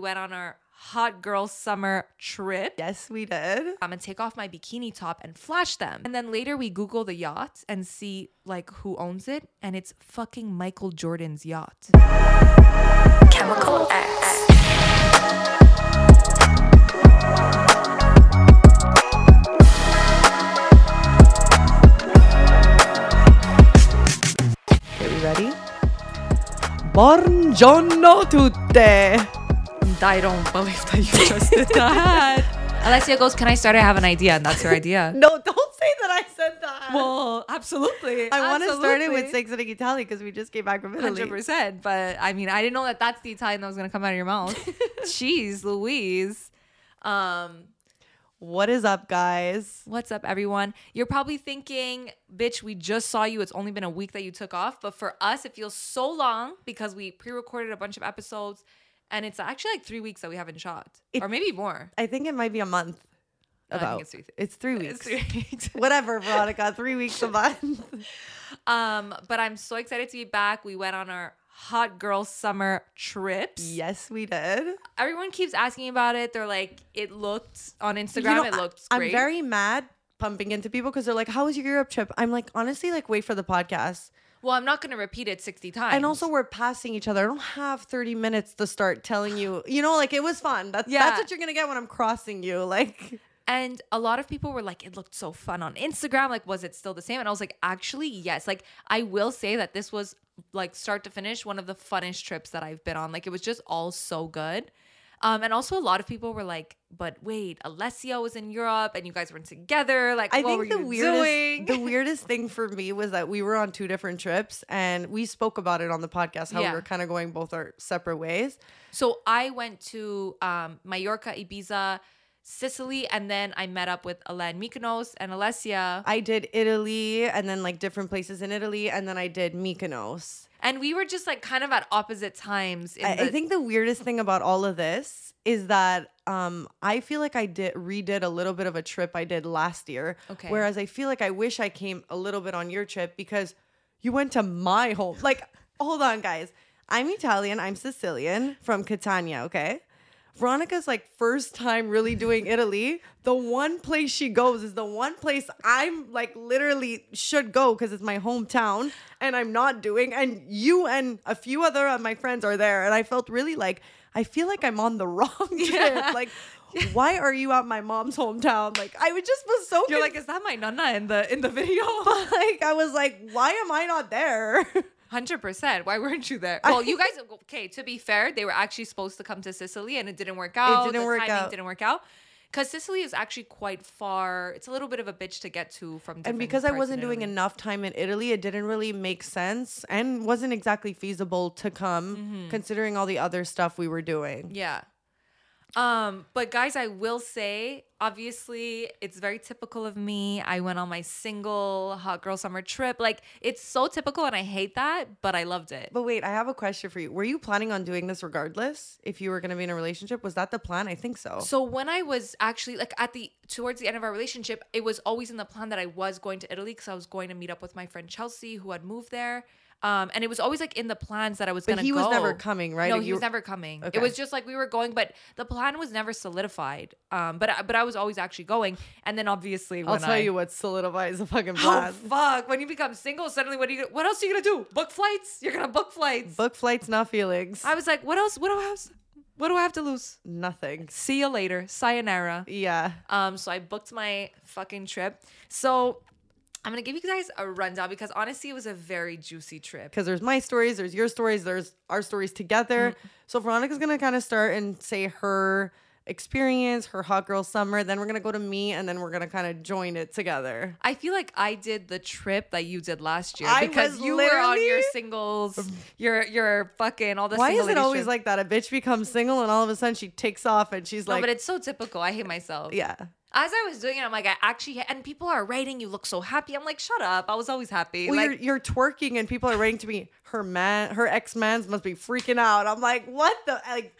went on our hot girl summer trip. Yes, we did. Um, I'm gonna take off my bikini top and flash them. And then later we Google the yacht and see like who owns it, and it's fucking Michael Jordan's yacht. Chemical X. Okay, we ready? Buongiorno tutte. I don't believe that you just did that. Alessia goes, Can I start? I have an idea, and that's your idea. No, don't say that I said that. Well, absolutely. I want to start it with Six in Italy because we just came back from Italy. Hundred percent, but I mean, I didn't know that that's the Italian that was gonna come out of your mouth. Jeez, Louise. Um, What is up, guys? what's up, everyone? You're probably thinking, "Bitch, we just saw you. It's only been a week that you took off." But for us, it feels so long because we pre-recorded a bunch of episodes, and it's actually like three weeks that we haven't shot, It- or maybe more. I think it might be a month. No, I think About it's three- It's three It's weeks. three weeks. Whatever, Veronica. Three weeks a month. um, but I'm so excited to be back. We went on our hot girl summer trips. yes, we did. everyone keeps asking about it. They're like, it looked on Instagram. You know, it I- looked I'm very mad pumping into people because they're like, "How was your Europe trip?" I'm like, honestly, like, wait for the podcast. Well, I'm not gonna repeat it 60 times. And also, we're passing each other. I don't have 30 minutes to start telling you. You know, like it was fun. That's Yeah. that's what you're gonna get when I'm crossing you. Like, and a lot of people were like, it looked so fun on Instagram. Like, was it still the same? And I was like, actually, yes. Like, I will say that this was like start to finish one of the funnest trips that I've been on. Like, it was just all so good. Um, and also a lot of people were like, but wait, Alessia was in Europe and you guys weren't together. Like, I what were think the you weirdest doing? the weirdest thing for me was that we were on two different trips and we spoke about it on the podcast how Yeah. we were kind of going both our separate ways. So I went to um, Mallorca, Ibiza, Sicily, and then I met up with Alain Mykonos and Alessia. I did Italy and then like different places in Italy and then I did Mykonos. And we were just like kind of at opposite times. In I, I think the weirdest thing about all of this is that um, I feel like I did redid a little bit of a trip I did last year. Okay. Whereas I feel like I wish I came a little bit on your trip because you went to my home. Like, hold on, guys. I'm Italian. I'm Sicilian from Catania. Okay. Veronica's like first time really doing Italy. The one place she goes is the one place I'm like literally should go because it's my hometown and I'm not doing. And you and a few other of my friends are there. And I felt really like, I feel like I'm on the wrong trip. Like, why are you at my mom's hometown? Like, I would just was so you're like, is that my nana in the in the video? like, I was like, why am I not there? Hundred percent. Why weren't you there? Well, you guys. Okay, to be fair, they were actually supposed to come to Sicily, and it didn't work out. It didn't the work out. Didn't work out. Because Sicily is actually quite far. It's a little bit of a bitch to get to from. and because I wasn't doing enough time in Italy, it didn't really make sense and wasn't exactly feasible to come Mm-hmm. considering all the other stuff we were doing. Yeah. Um, but guys, I will say, obviously, it's very typical of me. I went on my single hot girl summer trip. Like, it's so typical, and I hate that, but I loved it. But wait, I have a question for you. Were you planning on doing this regardless if you were going to be in a relationship? Was that the plan? I think so. So when I was actually like at the towards the end of our relationship, it was always in the plan that I was going to Italy because I was going to meet up with my friend Chelsea who had moved there. Um, and it was always like in the plans that I was But gonna he was go. never coming, right? No, he was never coming. Okay. It was just like we were going, but the plan was never solidified. Um, but I- but I was always actually going. And then obviously I'll tell I, you what solidifies a fucking Oh fuck! When you become single, suddenly what do you? What else are you gonna do? Book flights? You're gonna book flights. Book flights, not feelings. I was like, what else? What do I have? What do I have to lose? Nothing. See you later. Sayonara. Yeah. Um, so I booked my fucking trip. So I'm gonna give you guys a rundown because honestly, it was a very juicy trip. Because there's my stories, there's your stories, there's our stories together. Mm-hmm. So Veronica's gonna kind of start and say her experience, her hot girl summer. Then we're gonna go to me, and then we're gonna kind of join it together. I feel like I did the trip that you did last year I because you were on your singles, your your fucking all the. Why is it always trip. like that? A bitch becomes single, and all of a sudden she takes off, and she's No, like, but it's so typical. I hate myself. yeah. As I was doing it, I'm like, I actually, and people are writing, "You look so happy." I'm like, shut up. I was always happy. Well, like, you're, you're twerking, and people are writing to me. Her man, her ex man's must be freaking out. I'm like, what the like?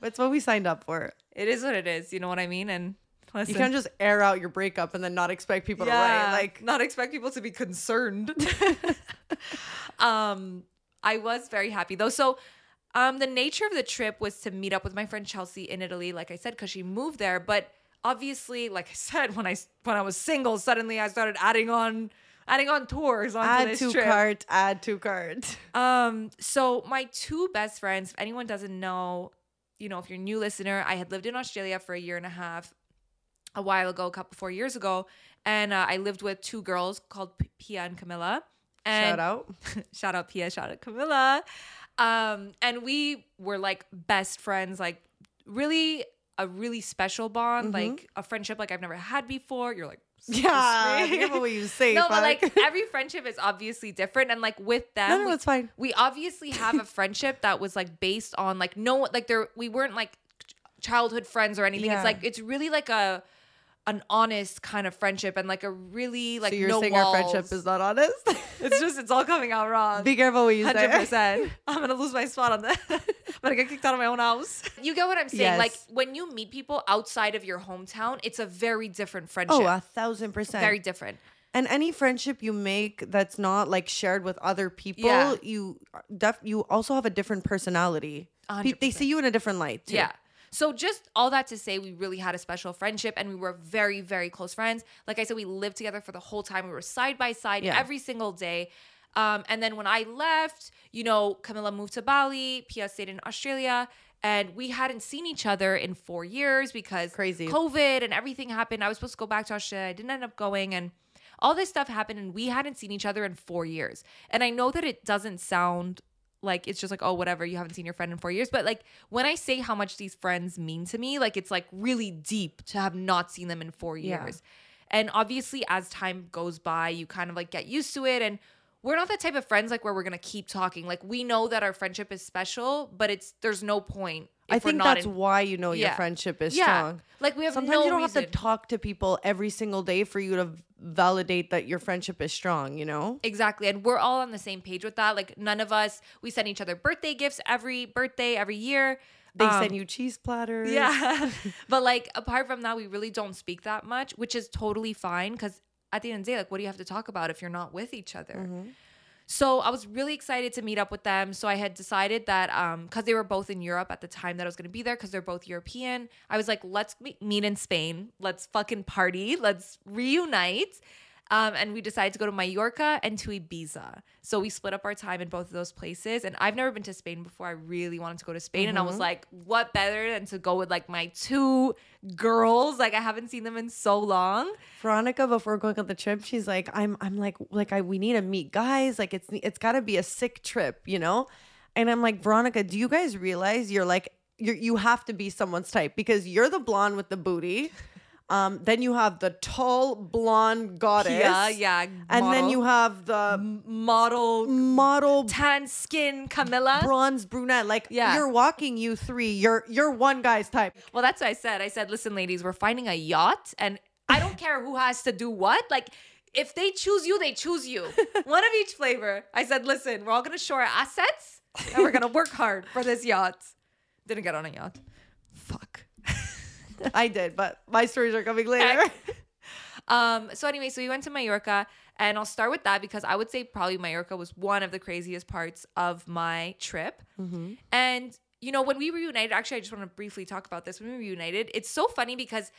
That's what we signed up for. it is what it is. You know what I mean? And listen, You can't just air out your breakup and then not expect people to write. Like, not expect people to be concerned. um, I was very happy though. So Um, the nature of the trip was to meet up with my friend Chelsea in Italy, like I said, because she moved there. But obviously, like I said, when I when I was single, suddenly I started adding on adding on tours onto Add this to trip. cart. Add to cart. Um, so my two best friends, if anyone doesn't know, you know, if you're a new listener, I had lived in Australia for a year and a half a while ago, a couple four years ago, and uh, I lived with two girls called P- Pia and Camilla. And Shout out. shout out Pia, shout out Camilla. Um, and we were like best friends, like really a really special bond, like a friendship like I've never had before. You're like, Mm-hmm. Yeah. "Excuse Be me?" careful what you say. no, but like every friendship is obviously different, and like with them, No, no, we- it's fine. We obviously have a friendship that was like based on like no, like there we weren't like childhood friends or anything. Yeah. It's like it's really like a an honest kind of friendship and like a really like so you're no saying walls. our friendship is not honest? It's just it's all coming out wrong. Be careful what you Hundred say. percent. I'm gonna lose my spot on that. I'm gonna get kicked out of my own house. You get what I'm saying? Yes. Like when you meet people outside of your hometown, it's a very different friendship. Oh, a thousand percent. very different. And any friendship you make that's not like shared with other people, Yeah. you def- you also have a different personality. A Pe- hundred They see you in a different light. Too. Yeah. So just all that to say, we really had a special friendship, and we were very, very close friends. Like I said, we lived together for the whole time. We were side by side Yeah. every single day. Um, and then when I left, you know, Camilla moved to Bali, Pia stayed in Australia, and we hadn't seen each other in four years because Crazy. COVID and everything happened. I was supposed to go back to Australia. I didn't end up going, and all this stuff happened, and we hadn't seen each other in four years. And I know that it doesn't sound like it's just like oh whatever you haven't seen your friend in four years. But like when i say how much these friends mean to me like it's like really deep to have not seen them in four Yeah. years. And obviously as time goes by you kind of like get used to it. And we're not the type of friends like where we're gonna keep talking like we know that our friendship is special but it's there's no point I think not that's in- why you know your Yeah. friendship is yeah strong. like we have Sometimes no you don't reason. have to talk to people every single day for you to validate that your friendship is strong, you know? Exactly. And we're all on the same page with that. Like none of us, we send each other birthday gifts every birthday, every year. They Um, send you cheese platters. Yeah. but like apart from that, we really don't speak that much, which is totally fine because at the end of the day, like what do you have to talk about if you're not with each other? Mm-hmm. So I was really excited to meet up with them. So I had decided that um because they were both in Europe at the time that I was gonna be there because they're both European. I was like, let's meet in Spain. Let's fucking party. Let's reunite. Um, and we decided to go to Mallorca and to Ibiza. So we split up our time in both of those places. And I've never been to Spain before. I really wanted to go to Spain. And I was like, what better than to go with like my two girls? Like I haven't seen them in so long. Veronica, before going on the trip, she's like, I'm I'm like like I we need to meet guys. Like it's it's gotta be a sick trip, you know? And I'm like, Veronica, do you guys realize you're like you you have to be someone's type because you're the blonde with the booty. Um, then you have the tall blonde goddess. Yeah, yeah. And then you have the model model tan skin Camilla. bronze brunette. Like Yeah. you're walking you three. You're you're one guy's type. Well, that's what I said. I said, listen, ladies, we're finding a yacht, and I don't care who has to do what. Like, if they choose you, they choose you. One of each flavor. I said, listen, we're all gonna show our assets, and we're gonna work hard for this yacht. Didn't get on a yacht. Fuck. I did, but my stories are coming later. Um, so anyway, so we went to Mallorca, and I'll start with that because I would say probably Mallorca was one of the craziest parts of my trip. And you know, when we reunited, actually, I just want to briefly talk about this. When we reunited, it's so funny because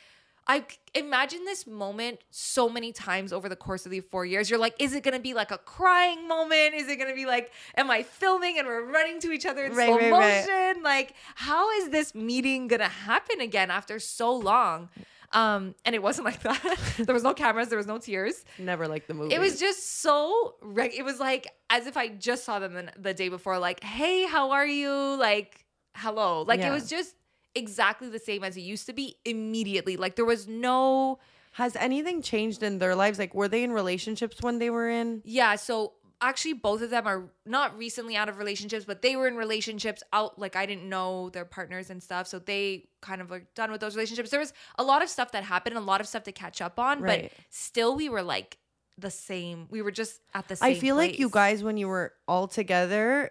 I imagine this moment so many times over the course of the four years. You're like, is it gonna be like a crying moment? Is it gonna be like, am I filming and we're running to each other in Right, slow right, right. motion? Like, how is this meeting gonna happen again after so long? Um, and it wasn't like that. there was no cameras, there was no tears. Never like the movie. It was just so reg- it was like as if I just saw them the, the day before like, "Hey, how are you?" like, "Hello." Like it was just exactly the same as it used to be immediately. Like there was no Has anything changed in their lives? Like, were they in relationships when they were in? Yeah, so actually both of them are not recently out of relationships, but they were in relationships out like I didn't know their partners and stuff. So they kind of like done with those relationships. There was a lot of stuff that happened, a lot of stuff to catch up on, Right. but still we were like the same. We were just at the same I feel like you guys, when you were all together,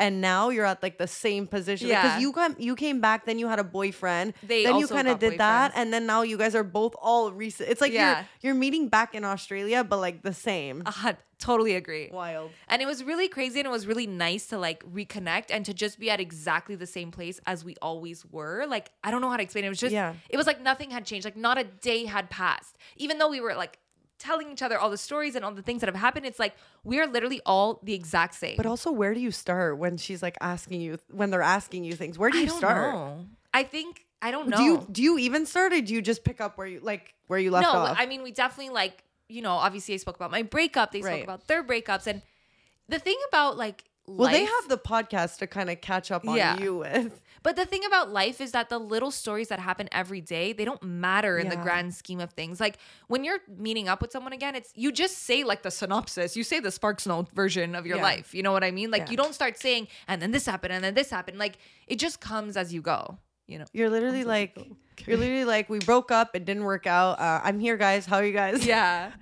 and now you're at like the same position because Yeah. you got you came back then you had a boyfriend They then you kind of did that and then now you guys are both all recent it's like Yeah. you're you're meeting back in australia but like the same Uh, totally agree. wild And it was really crazy and it was really nice to like reconnect and to just be at exactly the same place as we always were. Like, I don't know how to explain it. It was just, Yeah. it was like nothing had changed. Like, not a day had passed. Even though we were like telling each other all the stories and all the things that have happened, it's like we are literally all the exact same. but also where do you start when she's like asking you when they're asking you things where do I you don't start know. I think, I don't know. do you do you even start or do you just pick up where you like where you left no, off I mean, we definitely like, you know, obviously I spoke about my breakup. They Right. spoke about their breakups. And the thing about like, well they have the podcast to kind of catch up on Yeah. you with But the thing about life is that the little stories that happen every day, they don't matter in the grand scheme of things. Like when you're meeting up with someone again, it's you just say like the synopsis. You say the Sparks Note version of your Yeah. life. You know what I mean? Like Yeah. you don't start saying and then this happened and then this happened. Like it just comes as you go, you know. You're literally like, you're literally like, we broke up, it didn't work out. Uh, I'm here, guys. How are you guys? Yeah.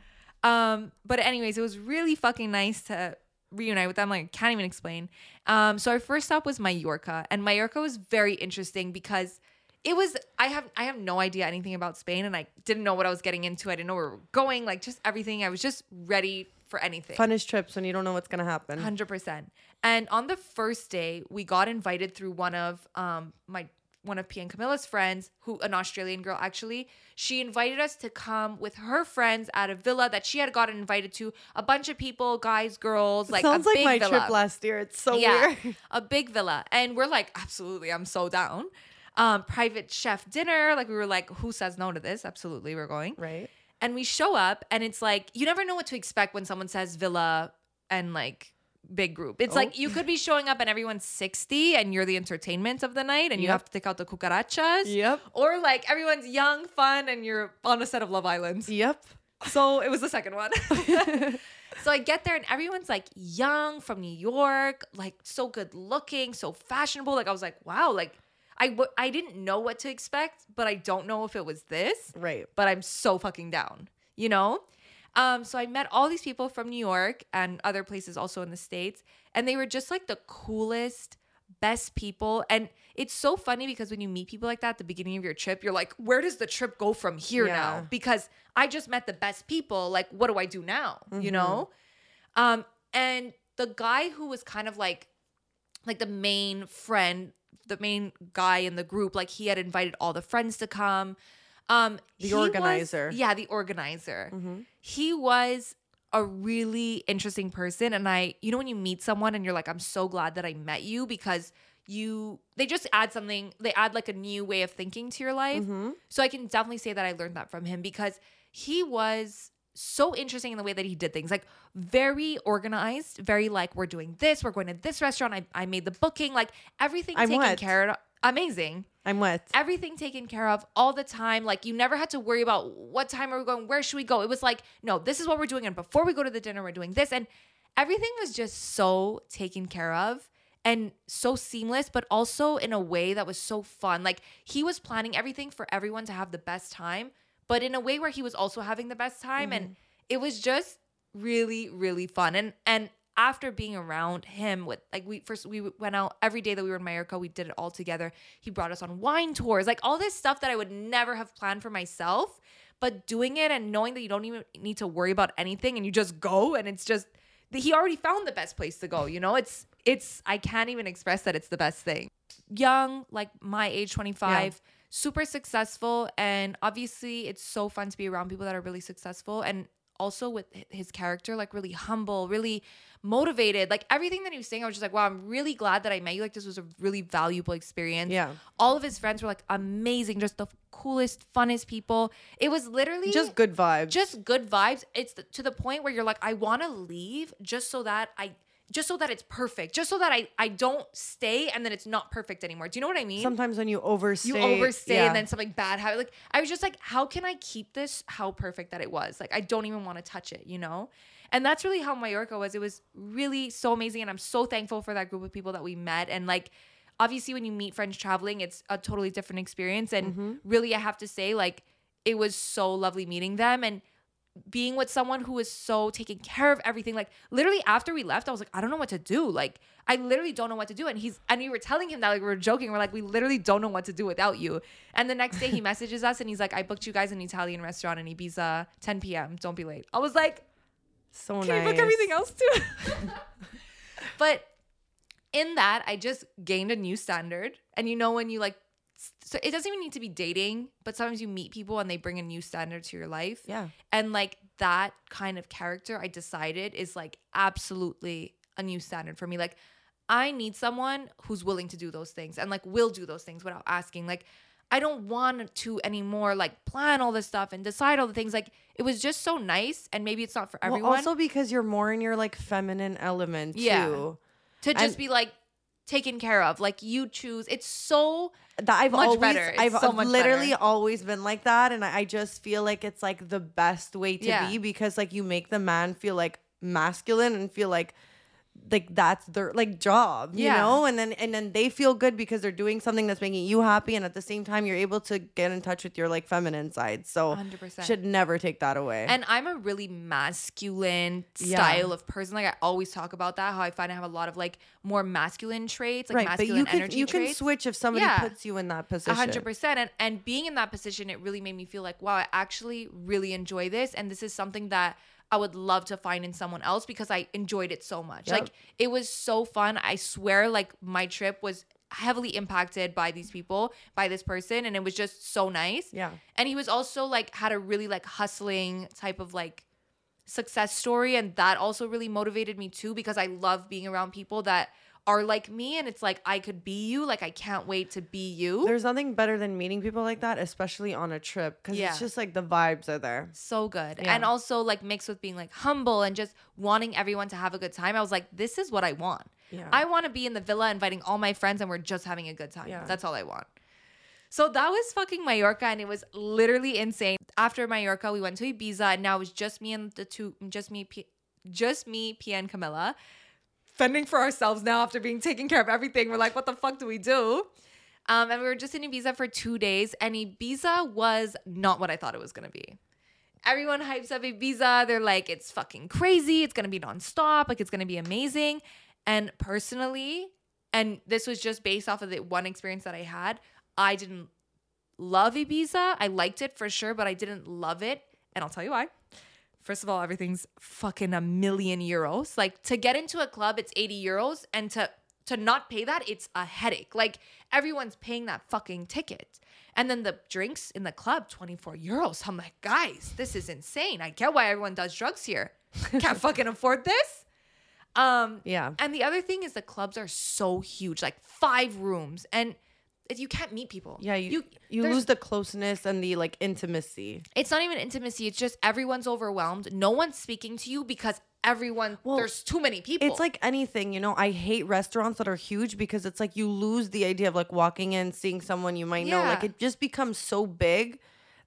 Um, but anyways, it was really fucking nice to reunite with them. Like, I can't even explain. Um, so our first stop was Mallorca, and Mallorca was very interesting because it was I have I have no idea anything about Spain, and I didn't know what I was getting into. I didn't know where we were going, like just everything. I was just ready for anything. Funnest trips when you don't know what's gonna happen. Hundred percent. And on the first day, we got invited through one of um my one of P and Camilla's friends, who an Australian girl actually. She invited us to come with her friends at a villa that she had gotten invited to. A bunch of people, guys, girls, like Sounds like my villa. trip last year. It's so yeah, weird. a big villa, and we're like, absolutely, I'm so down. Um, private chef dinner, like we were like, who says no to this? Absolutely, we're going. Right. And we show up, and it's like you never know what to expect when someone says villa and like big group. It's Oh. like you could be showing up and everyone's 60 and you're the entertainment of the night and you have to take out the cucarachas. Yep. Or like everyone's young, fun, and you're on a set of Love Island. Yep. So it was the second one. so I get there and everyone's like young from New York, like so good looking, so fashionable. Like I was like, wow, like I w- I didn't know what to expect, but I don't know if it was this Right. but I'm so fucking down, you know? Um, so I met all these people from New York and other places also in the States, and they were just like the coolest, best people. And it's so funny because when you meet people like that at the beginning of your trip, you're like, where does the trip go from here Yeah. now? Because I just met the best people. Like, what do I do now? Mm-hmm. You know? Um, and the guy who was kind of like like the main friend, the main guy in the group, like he had invited all the friends to come. Um The he was- organizer. yeah, the organizer. Mhm. He was a really interesting person and I you know when you meet someone and you're like I'm so glad that I met you because you they just add something they add like a new way of thinking to your life. Mhm. So I can definitely say that I learned that from him because he was so interesting in the way that he did things. Like very organized, very like we're doing this, we're going to this restaurant. I, I made the booking, like everything I'm taken what? care of. Amazing. I'm with. Everything taken care of all the time. Like you never had to worry about what time are we going, where should we go? It was like, no, this is what we're doing. And before we go to the dinner, we're doing this. And everything was just so taken care of and so seamless, but also in a way that was so fun. Like he was planning everything for everyone to have the best time, but in a way where he was also having the best time. And mm-hmm. it was just really, really fun. And and after being around him with like we first we went out every day that we were in Mallorca, we did it all together. He brought us on wine tours, like all this stuff that I would never have planned for myself. But doing it and knowing that you don't even need to worry about anything and you just go and it's just he already found the best place to go, you know? It's it's I can't even express that it's the best thing. Young, like my age 25, super successful and obviously it's so fun to be around people that are really successful and also with his character like really humble, really motivated. Like everything that he was saying I was just like, wow, I'm really glad that I met you. Like this was a really valuable experience. Yeah. All of his friends were like amazing, just the coolest, funnest people. It was literally Just good vibes. just good vibes. It's the, to the point where you're like, I want to leave just so that I, just so that it's perfect, just so that I, I don't stay and then it's not perfect anymore. Do you know what I mean? Sometimes when you overstay, you overstay yeah. and then something bad happens. Like I was just like, how can I keep this how perfect that it was? Like I don't even want to touch it, you know? And that's really how Mallorca was. It was really so amazing. And I'm so thankful for that group of people that we met. And like obviously when you meet friends traveling, it's a totally different experience. And Mm-hmm. really I have to say, like, it was so lovely meeting them. And being with someone who is so taking care of everything. Like literally after we left, I was like, I don't know what to do. Like I literally don't know what to do. And he's and we were telling him that like we were joking. We're like, we literally don't know what to do without you. And the next day he messages us and he's like, I booked you guys an Italian restaurant in Ibiza, 10 p.m. Don't be late. I was like, So can nice. you book everything else too? but in that, I just gained a new standard. And you know, when you like, so it doesn't even need to be dating, but sometimes you meet people and they bring a new standard to your life. Yeah. And like that kind of character, I decided is like absolutely a new standard for me. Like, I need someone who's willing to do those things and like will do those things without asking. Like, I don't want to anymore like plan all this stuff and decide all the things. Like, it was just so nice. And maybe it's not for everyone. Well, also because you're more in your like feminine element Yeah. too. to just And- be like taken care of. Like you choose. It's so That I've Much always, better. I've, so literally better. always been like that, and I, I just feel like it's like the best way to Yeah. be because like you make the man feel like masculine and feel like like that's their like job, you Yeah. know, and then and then they feel good because they're doing something that's making you happy, and at the same time you're able to get in touch with your like feminine side. So 100%. should never take that away. and I'm a really masculine Yeah. style of person. Like I always talk about that. How I find I have a lot of like more masculine traits, like right, but masculine you can energy you can switch if somebody Yeah. puts you in that position. Hundred percent. And and being in that position, it really made me feel like, wow, I actually really enjoy this. And this is something that I would love to find in someone else because I enjoyed it so much. Yep. Like it was so fun. I swear, like my trip was heavily impacted by these people, by this person, and it was just so nice. Yeah. And he was also like had a really like hustling type of like success story and that also really motivated me too because I love being around people that are like me and it's like I could be you like I can't wait to be you. There's nothing better than meeting people like that, especially on a trip, because Yeah. it's just like the vibes are there. so good. Yeah. And also like mixed with being like humble and just wanting everyone to have a good time. I was like this is what I want. Yeah. I want to be in the villa inviting all my friends and we're just having a good time. Yeah. That's all I want. So that was fucking Mallorca and it was literally insane. After Mallorca, we went to Ibiza and now it was just me and the two just me P- just me, Pia and Camilla. Fending for ourselves now after being taken care of everything. We're like, what the fuck do we do? Um, and we were just in Ibiza for two days, and Ibiza was not what I thought it was gonna be. Everyone hypes up Ibiza. They're like, it's fucking crazy. It's gonna be nonstop. Like, it's gonna be amazing. And personally, and this was just based off of the one experience that I had, I didn't love Ibiza. I liked it for sure, but I didn't love it. And I'll tell you why. First of all, everything's fucking a million euros. Like to get into a club, it's 80 euros. And to to not pay that, it's a headache. Like everyone's paying that fucking ticket. And then the drinks in the club, 24 euros. I'm like, guys, this is insane. I get why everyone does drugs here. Can't fucking afford this. Um, Yeah. and the other thing is the clubs are so huge, like five rooms, and you can't meet people. Yeah, you you, there's- lose the closeness and the like intimacy. It's not even intimacy. It's just everyone's overwhelmed. No one's speaking to you because everyone. there's too many people. It's like anything, you know. I hate restaurants that are huge because it's like you lose the idea of like walking in, seeing someone you might know. Like it just becomes so big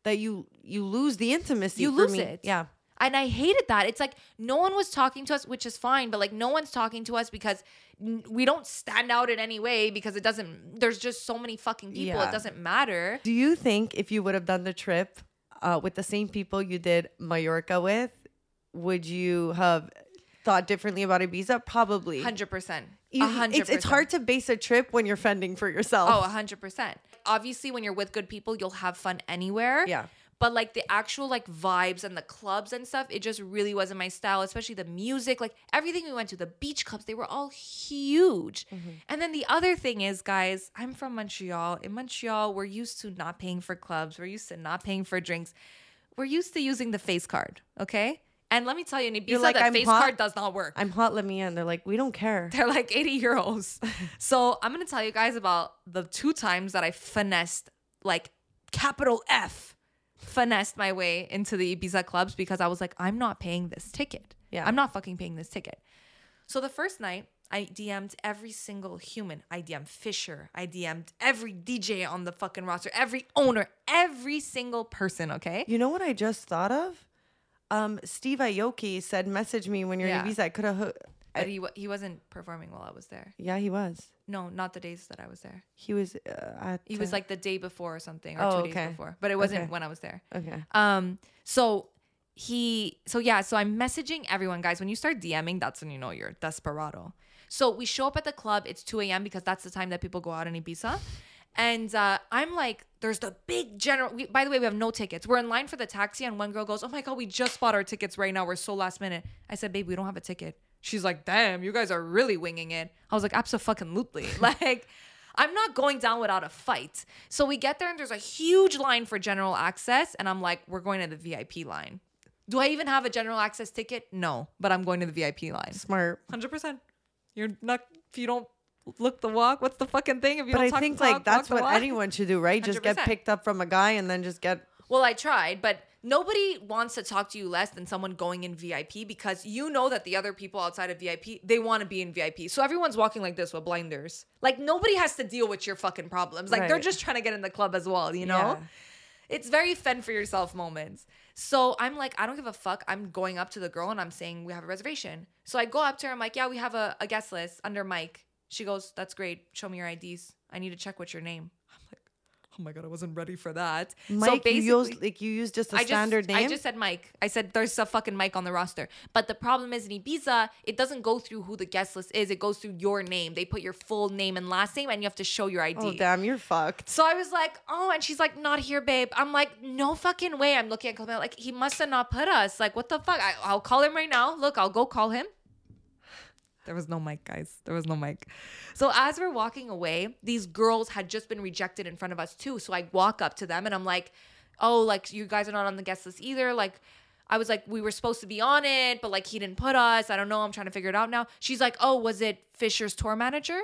that you you lose the intimacy. you for lose me. it. Yeah. And I hated that. It's like no one was talking to us, which is fine, but like no one's talking to us because we don't stand out in any way because it doesn't. There's just so many fucking people. Yeah. It doesn't matter. Do you think if you would have done the trip uh, with the same people you did Mallorca with, would you have thought differently about Ibiza? Probably. Hundred percent. You- A hundred. It's, it's hard to base a trip when you're fending for yourself. Oh, 100%. Obviously, when you're with good people, you'll have fun anywhere. Yeah. But like the actual like vibes and the clubs and stuff, it just really wasn't my style, especially the music, like everything we went to, the beach clubs, they were all huge. Mm-hmm. And then the other thing is, guys, I'm from Montreal. In Montreal, we're used to not paying for clubs, we're used to not paying for drinks. We're used to using the face card, okay? And let me tell you, in Ibiza, like, the "I'm face hot." card does not work. I'm hot, let me in. They're like, we don't care. They're like 80 euros. so I'm gonna tell you guys about the two times that I finessed, like capital F, finessed my way into the Ibiza clubs because I was like, I'm not paying this ticket. Yeah. I'm not fucking paying this ticket. So the first night, I DM'd every single human. I DM'd Fisher. I DM'd every DJ on the fucking roster, every owner, every single person, okay? You know what I just thought of? Um, Steve Aoki said, message me when you're Yeah. in Ibiza. I could have. But he, he wasn't performing while I was there. Yeah, he was. No, not the days that I was there. He was uh, at. He was uh, like the day before or something, or Oh, two days okay. before. But it wasn't Okay. when I was there. Okay. Um, so he so yeah, so I'm messaging everyone, guys. When you start DMing, that's when you know you're desperado. So we show up at the club. It's 2 a.m. because that's the time that people go out in Ibiza. And uh, I'm like, there's the big general. We, by the way, we have no tickets. We're in line for the taxi, and one girl goes, "Oh my god, we just bought our tickets right now. We're so last minute." I said, "Babe, we don't have a ticket." She's like, "Damn, you guys are really winging it." I was like, "Absolutely." like, I'm not going down without a fight. So we get there, and there's a huge line for general access, and I'm like, "We're going to the VIP line." Do I even have a general access ticket? No, but I'm going to the VIP line. Smart. Hundred percent. You're not if you don't look the walk. What's the fucking thing? If you But don't I talk think talk, like that's what anyone should do, right? Just get 100%. picked up from a guy and then just get Well, I tried, but nobody wants to talk to you less than someone going in VIP because you know that the other people outside of VIP they want to be in VIP. So everyone's walking like this with blinders. Like nobody has to deal with your fucking problems. Like they're just trying to get in the club as well. You know. Yeah. It's very fend for yourself moments. So I'm like, I don't give a fuck. I'm going up to the girl and I'm saying we have a reservation. So I go up to her. I'm like, yeah, we have a, a guest list under Mike. She goes, that's great. Show me your IDs. I need to check what's your name. Oh my god, I wasn't ready for that. Mike. you use like you used just a I standard just, name. I just said Mike. I said there's a fucking Mike on the roster. But the problem is in Ibiza, it doesn't go through who the guest list is. It goes through your name. They put your full name and last name, and you have to show your ID. oh damn, you're fucked. So I was like, oh, and she's like, not here, babe. I'm like, no fucking way. I'm looking at Clement like he must have not put us. Like, what the fuck? I, I'll call him right now. Look, I'll go call him. There was no Mike, guys. There was no Mike. So as we're walking away, these girls had just been rejected in front of us too. So I walk up to them and I'm like, oh, like you guys are not on the guest list either. Like, I was like, we were supposed to be on it, but like he didn't put us. I don't know. I'm trying to figure it out now. She's like, oh, was it Fisher's tour manager?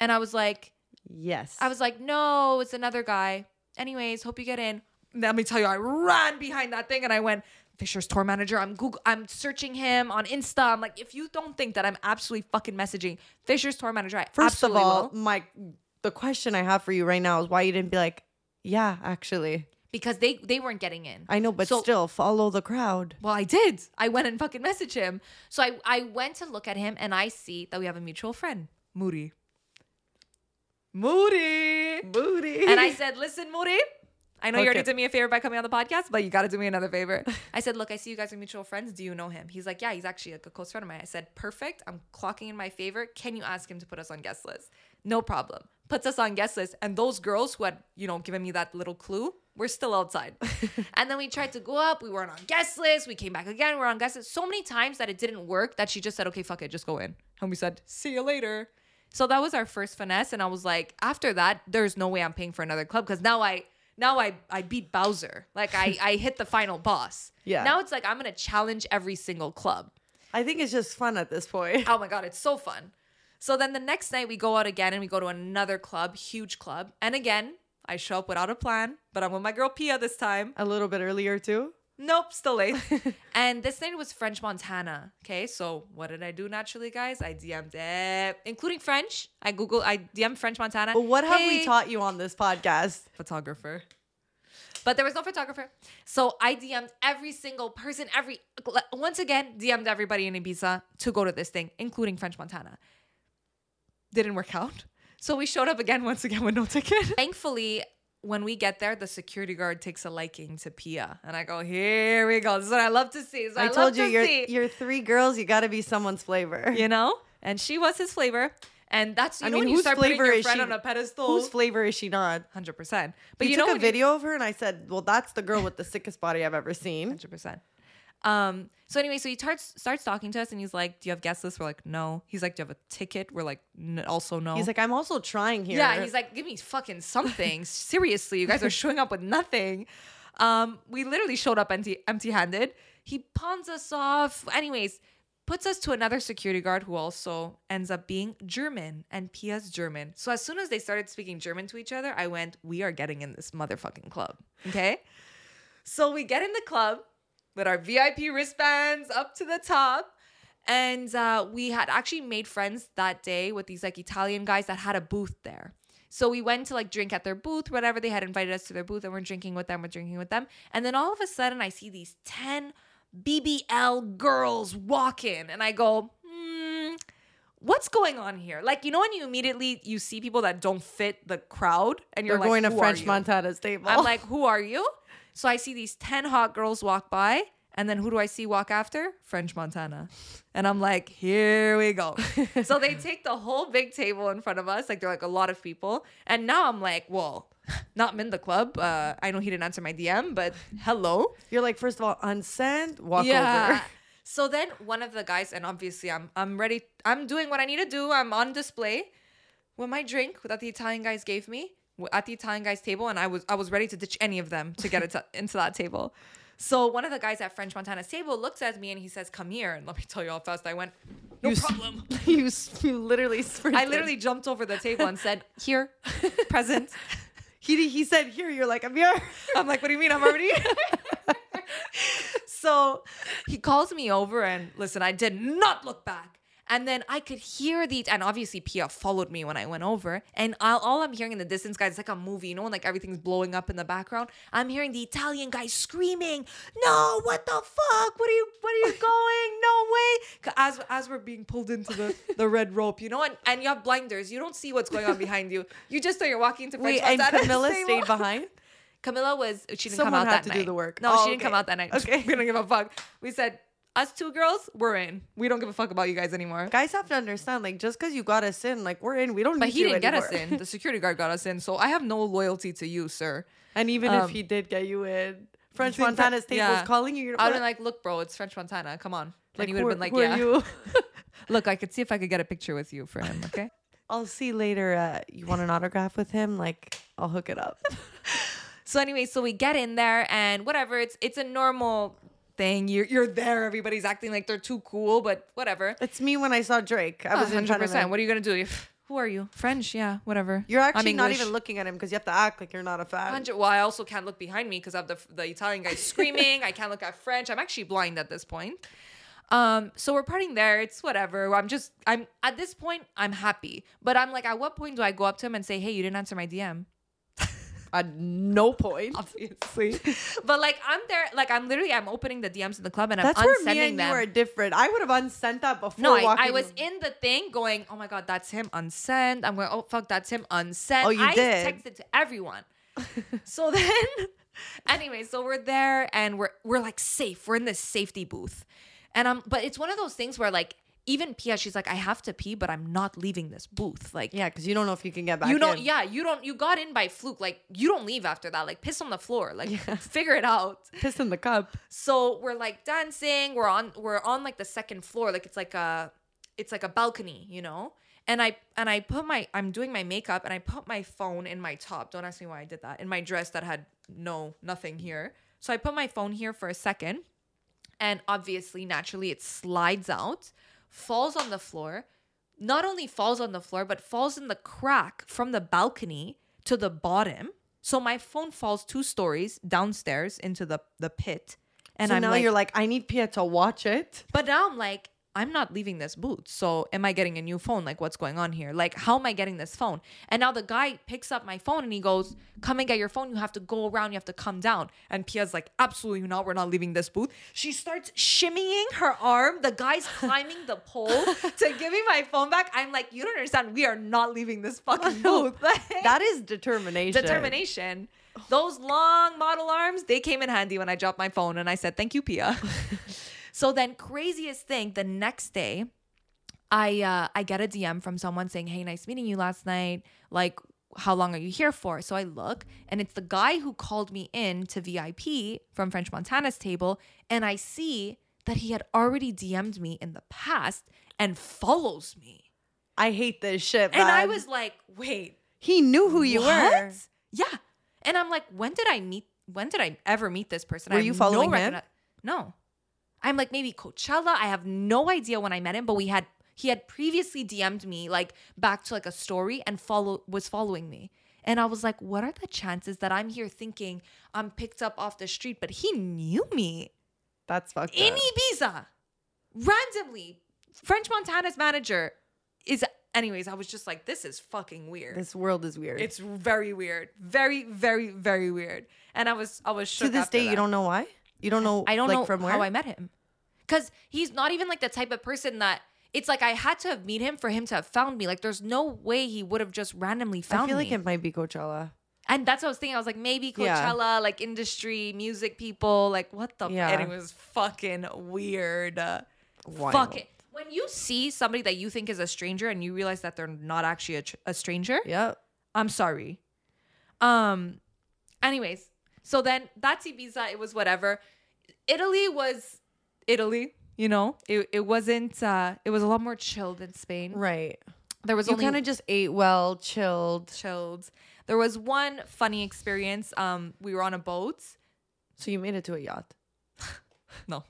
And I was like, Yes. I was like, no, it's another guy. Anyways, hope you get in. Let me tell you, I ran behind that thing and I went, Fisher's tour manager. I'm Google I'm searching him on Insta. I'm like, if you don't think that I'm absolutely fucking messaging Fisher's tour manager, I First of absolutely all, will. Mike, the question I have for you right now is why you didn't be like, yeah, actually. Because they they weren't getting in. I know, but So- still follow the crowd. Well, I did. I went and fucking messaged him. So I, I went to look at him and I see that we have a mutual friend, Moody. Moody. Moody. And I said, listen, Moody, I know you already Okay. did me a favor by coming on the podcast, but you got to do me another favor. I said, look, I see you guys are mutual friends. Do you know him? He's like, yeah, he's actually like a close friend of mine. I said, perfect. I'm clocking in my favor. Can you ask him to put us on guest list? No problem. Puts us on guest list. And those girls who had, you know, given me that little clue, we're still outside. and then we tried to go up. We weren't on guest list. We came back again. We're on guest list. So many times that it didn't work that she just said, okay, fuck it, just go in. And we said, see you later. So that was our first finesse. And I was like, after that, there's no way I'm paying for another club because now I now I I beat Bowser. Like I I hit the final boss. Yeah. Now it's like I'm gonna challenge every single club. I think it's just fun at this point. Oh my god, it's so fun. So then the next night we go out again and we go to another club, huge club. And again, I show up without a plan, but I'm with my girl Pia this time. A little bit earlier too. Nope, still late. and this night was French Montana. Okay, so what did I do naturally, guys? I DM'd it, including French. I Google, I DM'd French Montana. What have we taught you on this podcast? Photographer. But there was no photographer. So I DM'd every single person, every, once again, DM'd everybody in Ibiza to go to this thing, including French Montana. Didn't work out. So we showed up again, once again, with no ticket. Thankfully, when we get there, the security guard takes a liking to Pia. And I go, here we go. This is what I love to see. This is what I, I, told you to you're see. you're three girls. You got to be someone's flavor. you know? And she was his flavor. And that's, you I know, mean, when you start putting flavor your is friend she? on a pedestal. Whose flavor is she not? 100%. But But you you took when a you- video of her, and I said, "Well, that's the girl with the sickest body I've ever seen." Hundred percent. Um. So anyway, so he starts starts talking to us, and he's like, "Do you have guest list?" We're like, "No." He's like, "Do you have a ticket?" We're like, "Also no." He's like, "I'm also trying here." "Yeah." He's like, "Give me fucking something." Seriously, you guys are showing up with nothing. Um. We literally showed up empty empty handed. He pawns us off. Anyways, puts us to another security guard who also ends up being German, and Pia's German. So as soon as they started speaking German to each other, I went, "We are getting in this motherfucking club." Okay. So we get in the club with our VIP wristbands up to the top. And uh, we had actually made friends that day with these like Italian guys that had a booth there. So we went to like drink at their booth, whatever. They had invited us to their booth and we're drinking with them, we're drinking with them. And then all of a sudden I see these 10 BBL girls walk in and I go, hmm, what's going on here? Like, you know, when you immediately you see people that don't fit the crowd and you're They're like, going to French you?" Montana's table. I'm like, who are you? So I see these 10 hot girls walk by And then who do I see walk after? French Montana. And I'm like, here we go. so they take the whole big table in front of us. Like, they're like a lot of people. And now I'm like, well, not in the club. Uh, I know he didn't answer my DM, but hello. You're like, first of all, unsend, walk Yeah. over. So then one of the guys, and obviously I'm I'm ready. I'm doing what I need to do. I'm on display with my drink that the Italian guys gave me at the Italian guys table, and I was I was ready to ditch any of them to get it to, into that table. So one of the guys at French Montana's table looks at me and he says, "Come here." And let me tell you how fast I went. No You s- problem. you, s- you literally sprinted. I literally jumped over the table and said, "Here, present." He, he said, here, you're like, I'm here. I'm like, what do you mean? I'm already. so he calls me over and listen, I did not look back. And then I could hear the, and obviously Pia followed me when I went over. And all, all I'm hearing in the distance, guys, it's like a movie, you know, when like everything's blowing up in the background. I'm hearing the Italian guy screaming, "No, what the fuck? What are you? What are you going? No way!" As as we're being pulled into the the red rope, you know, and, and you have blinders, you don't see what's going on behind you. You just know you're walking to French Wait, and Camilla table. stayed behind? Camilla was she didn't Someone come out had that to do night. the work. No, Oh, she didn't come okay. out that night. Okay. we don't give a fuck. We said us two girls, we're in. We don't give a fuck about you guys anymore. Guys have to understand, like, just because you got us in, like, we're in. We don't But he didn't get us in. The security guard got us in. So I have no loyalty to you, sir. And even Um, if he did get you in, French Montana's table yeah. is calling you. I would been like, look, bro, it's French Montana. Come on. like, and you would have been like, yeah. you? Look, I could see if I could get a picture with you for him. Okay. I'll see later. Uh, you want an autograph with him? Like, I'll hook it up. so anyway, so we get in there and whatever. It's it's a normal thing. You're you're there. Everybody's acting like they're too cool, but whatever. it's me when I saw Drake. I was in front of him. What are you gonna do? Who are you? French? Yeah, whatever. You're actually not even looking at him because you have to act like you're not a fan. Hundred. Well, I also can't look behind me because I have the the Italian guy screaming. I can't look at French. I'm actually blind at this point. Um, so we're partying there. It's whatever. I'm just. I'm at this point. I'm happy, but I'm like, at what point do I go up to him and say, "Hey, you didn't answer my DM"? At no point. Obviously, but like I'm there. Like I'm literally. I'm opening the DMs in the club and I'm That's where unsending me and them. you are different. I would have unsent that before. no, I, I was in the thing going, oh my god, that's him, unsend. I'm going, oh fuck, that's him, unsend. Oh, you I did? texted to everyone. so then, anyway, so we're there and we're we're like safe. We're in this safety booth, and I'm. But it's one of those things where like even Pia, she's like, I have to pee, but I'm not leaving this booth. Like, Yeah, because you don't know if you can get back. you don't. in. Yeah, you don't. You got in by fluke. Like, you don't leave after that. Like, piss on the floor. Like, figure it out. Piss in the cup. So we're like dancing. We're on we're on like the second floor. Like it's like a it's like a balcony, you know? And I and I put my I'm doing my makeup and I put my phone in my top. Don't ask me why I did that. In my dress that had no nothing here. So I put my phone here for a second. And obviously, naturally, it slides out, falls on the floor. Not only falls on the floor, but falls in the crack from the balcony to the bottom. So my phone falls two stories downstairs into the, the pit. And so I'm now like, you're like, I need Pia to watch it. but now I'm like, I'm not leaving this booth. So am I getting a new phone? Like, what's going on here? Like, how am I getting this phone? And now the guy picks up my phone and he goes, Come and get your phone. You have to go around. You have to come down. And Pia's like, Absolutely not. We're not leaving this booth. She starts shimmying her arm. The guy's climbing the pole to give me my phone back. I'm like, You don't understand. We are not leaving this fucking booth. That is determination. determination. Those long model arms, they came in handy when I dropped my phone and I said, Thank you, Pia. So then craziest thing, the next day, I uh I get a DM from someone saying, Hey, nice meeting you last night. Like, how long are you here for? So I look and it's the guy who called me in to VIP from French Montana's table, and I see that he had already DM'd me in the past and follows me. I hate this shit. And I was like, wait, He knew who you were. Yeah. And I'm like, when did I meet? When did I ever meet this person? Were you following no him? No. I'm like maybe Coachella. I have no idea when I met him, but we had he had previously DM'd me like back to like a story and follow was following me. And I was like, what are the chances that I'm here thinking I'm picked up off the street, but he knew me That's fucked in up. Ibiza randomly. French Montana's manager is anyways, I was just like, this is fucking weird. This world is weird. It's very weird. Very, very, very weird. And I was I was shook to this day, you don't know why. You don't know. I don't like, know from where. how I met him. Cause he's not even like the type of person that it's like I had to have met him for him to have found me. Like there's no way he would have just randomly found me. I feel like it might be Coachella. And that's what I was thinking. I was like, maybe Yeah. Coachella, like industry, music people, like what the? Yeah. And it was fucking weird. Wild. Fucking. When you see somebody that you think is a stranger and you realize that they're not actually a, tr- a stranger, Yeah. I'm sorry. Um. Anyways, so then that's Ibiza. It was whatever. Italy was Italy. You know, it it wasn't. uh It was a lot more chilled than Spain. Right. There was You only kind of just ate well, chilled. chilled. There was one funny experience. Um, we were on a boat. So you made it to a yacht. No.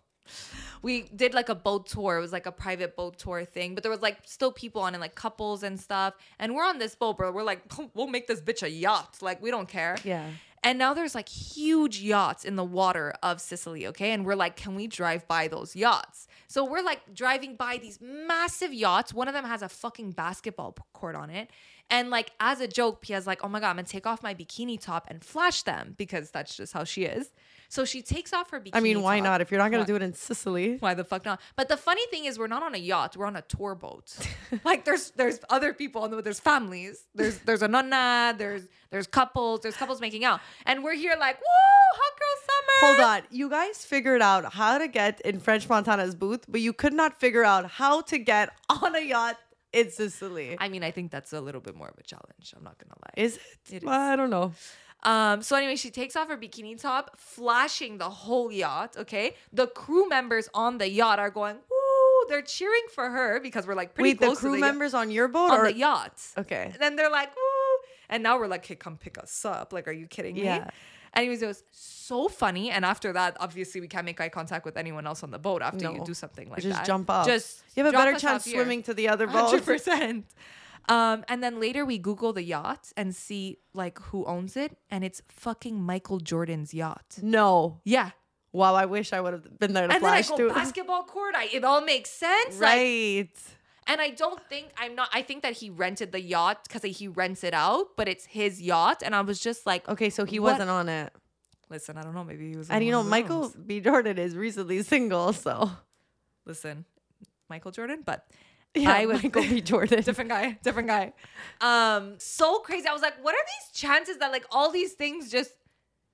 We did like a boat tour. It was like a private boat tour thing, but there was like still people on it, like couples and stuff. And we're on this boat, bro. We're like, we'll make this bitch a yacht. Like, we don't care. Yeah. And now there's like huge yachts in the water of Sicily, okay? And we're like, can we drive by those yachts? So we're like driving by these massive yachts. One of them has a fucking basketball court on it. And like as a joke, Pia's like, oh my God, I'm gonna take off my bikini top and flash them because that's just how she is. So she takes off her bikini. I mean, why top. not? If you're not gonna Why- do it in Sicily. why the fuck not? But the funny thing is, we're not on a yacht. We're on a tour boat. like there's there's other people on the there's families. There's there's a nonna. There's there's couples. There's couples making out, and we're here like woo, hot girl summer. Hold on. You guys figured out how to get in French Montana's booth, but you could not figure out how to get on a yacht in Sicily. I mean, I think that's a little bit more of a challenge. I'm not gonna lie. Is it? It is. Well, I don't know. Um, so anyway, she takes off her bikini top, flashing the whole yacht. Okay, the crew members on the yacht are going woo. They're cheering for her because we're like pretty Wait, the crew to the members on your boat on or the yacht. Okay. And then they're like, woo. And now we're like, hey, come pick us up. Like, are you kidding me? Yeah. Anyways, it was so funny. And after that, obviously, we can't make eye contact with anyone else on the boat after you do something like just that. Just jump off. Just you have a better chance swimming to the other boat. 100%. Um, and then later we Google the yacht and see like who owns it, and it's fucking Michael Jordan's yacht. No. Yeah. Wow, I wish I would have been there to And then I flash go too. basketball court. I, it all makes sense. Like, Right. and I don't think I'm not. I think that he rented the yacht because he rents it out, but it's his yacht. And I was just like, Okay, so he What- wasn't on it. listen, I don't know. Maybe he was. And you know, Michael rooms. B. Jordan is recently single, so Listen, Michael Jordan, but yeah, I was Michael B. Jordan. different guy, different guy. Um, so crazy. I was like, what are these chances that like all these things just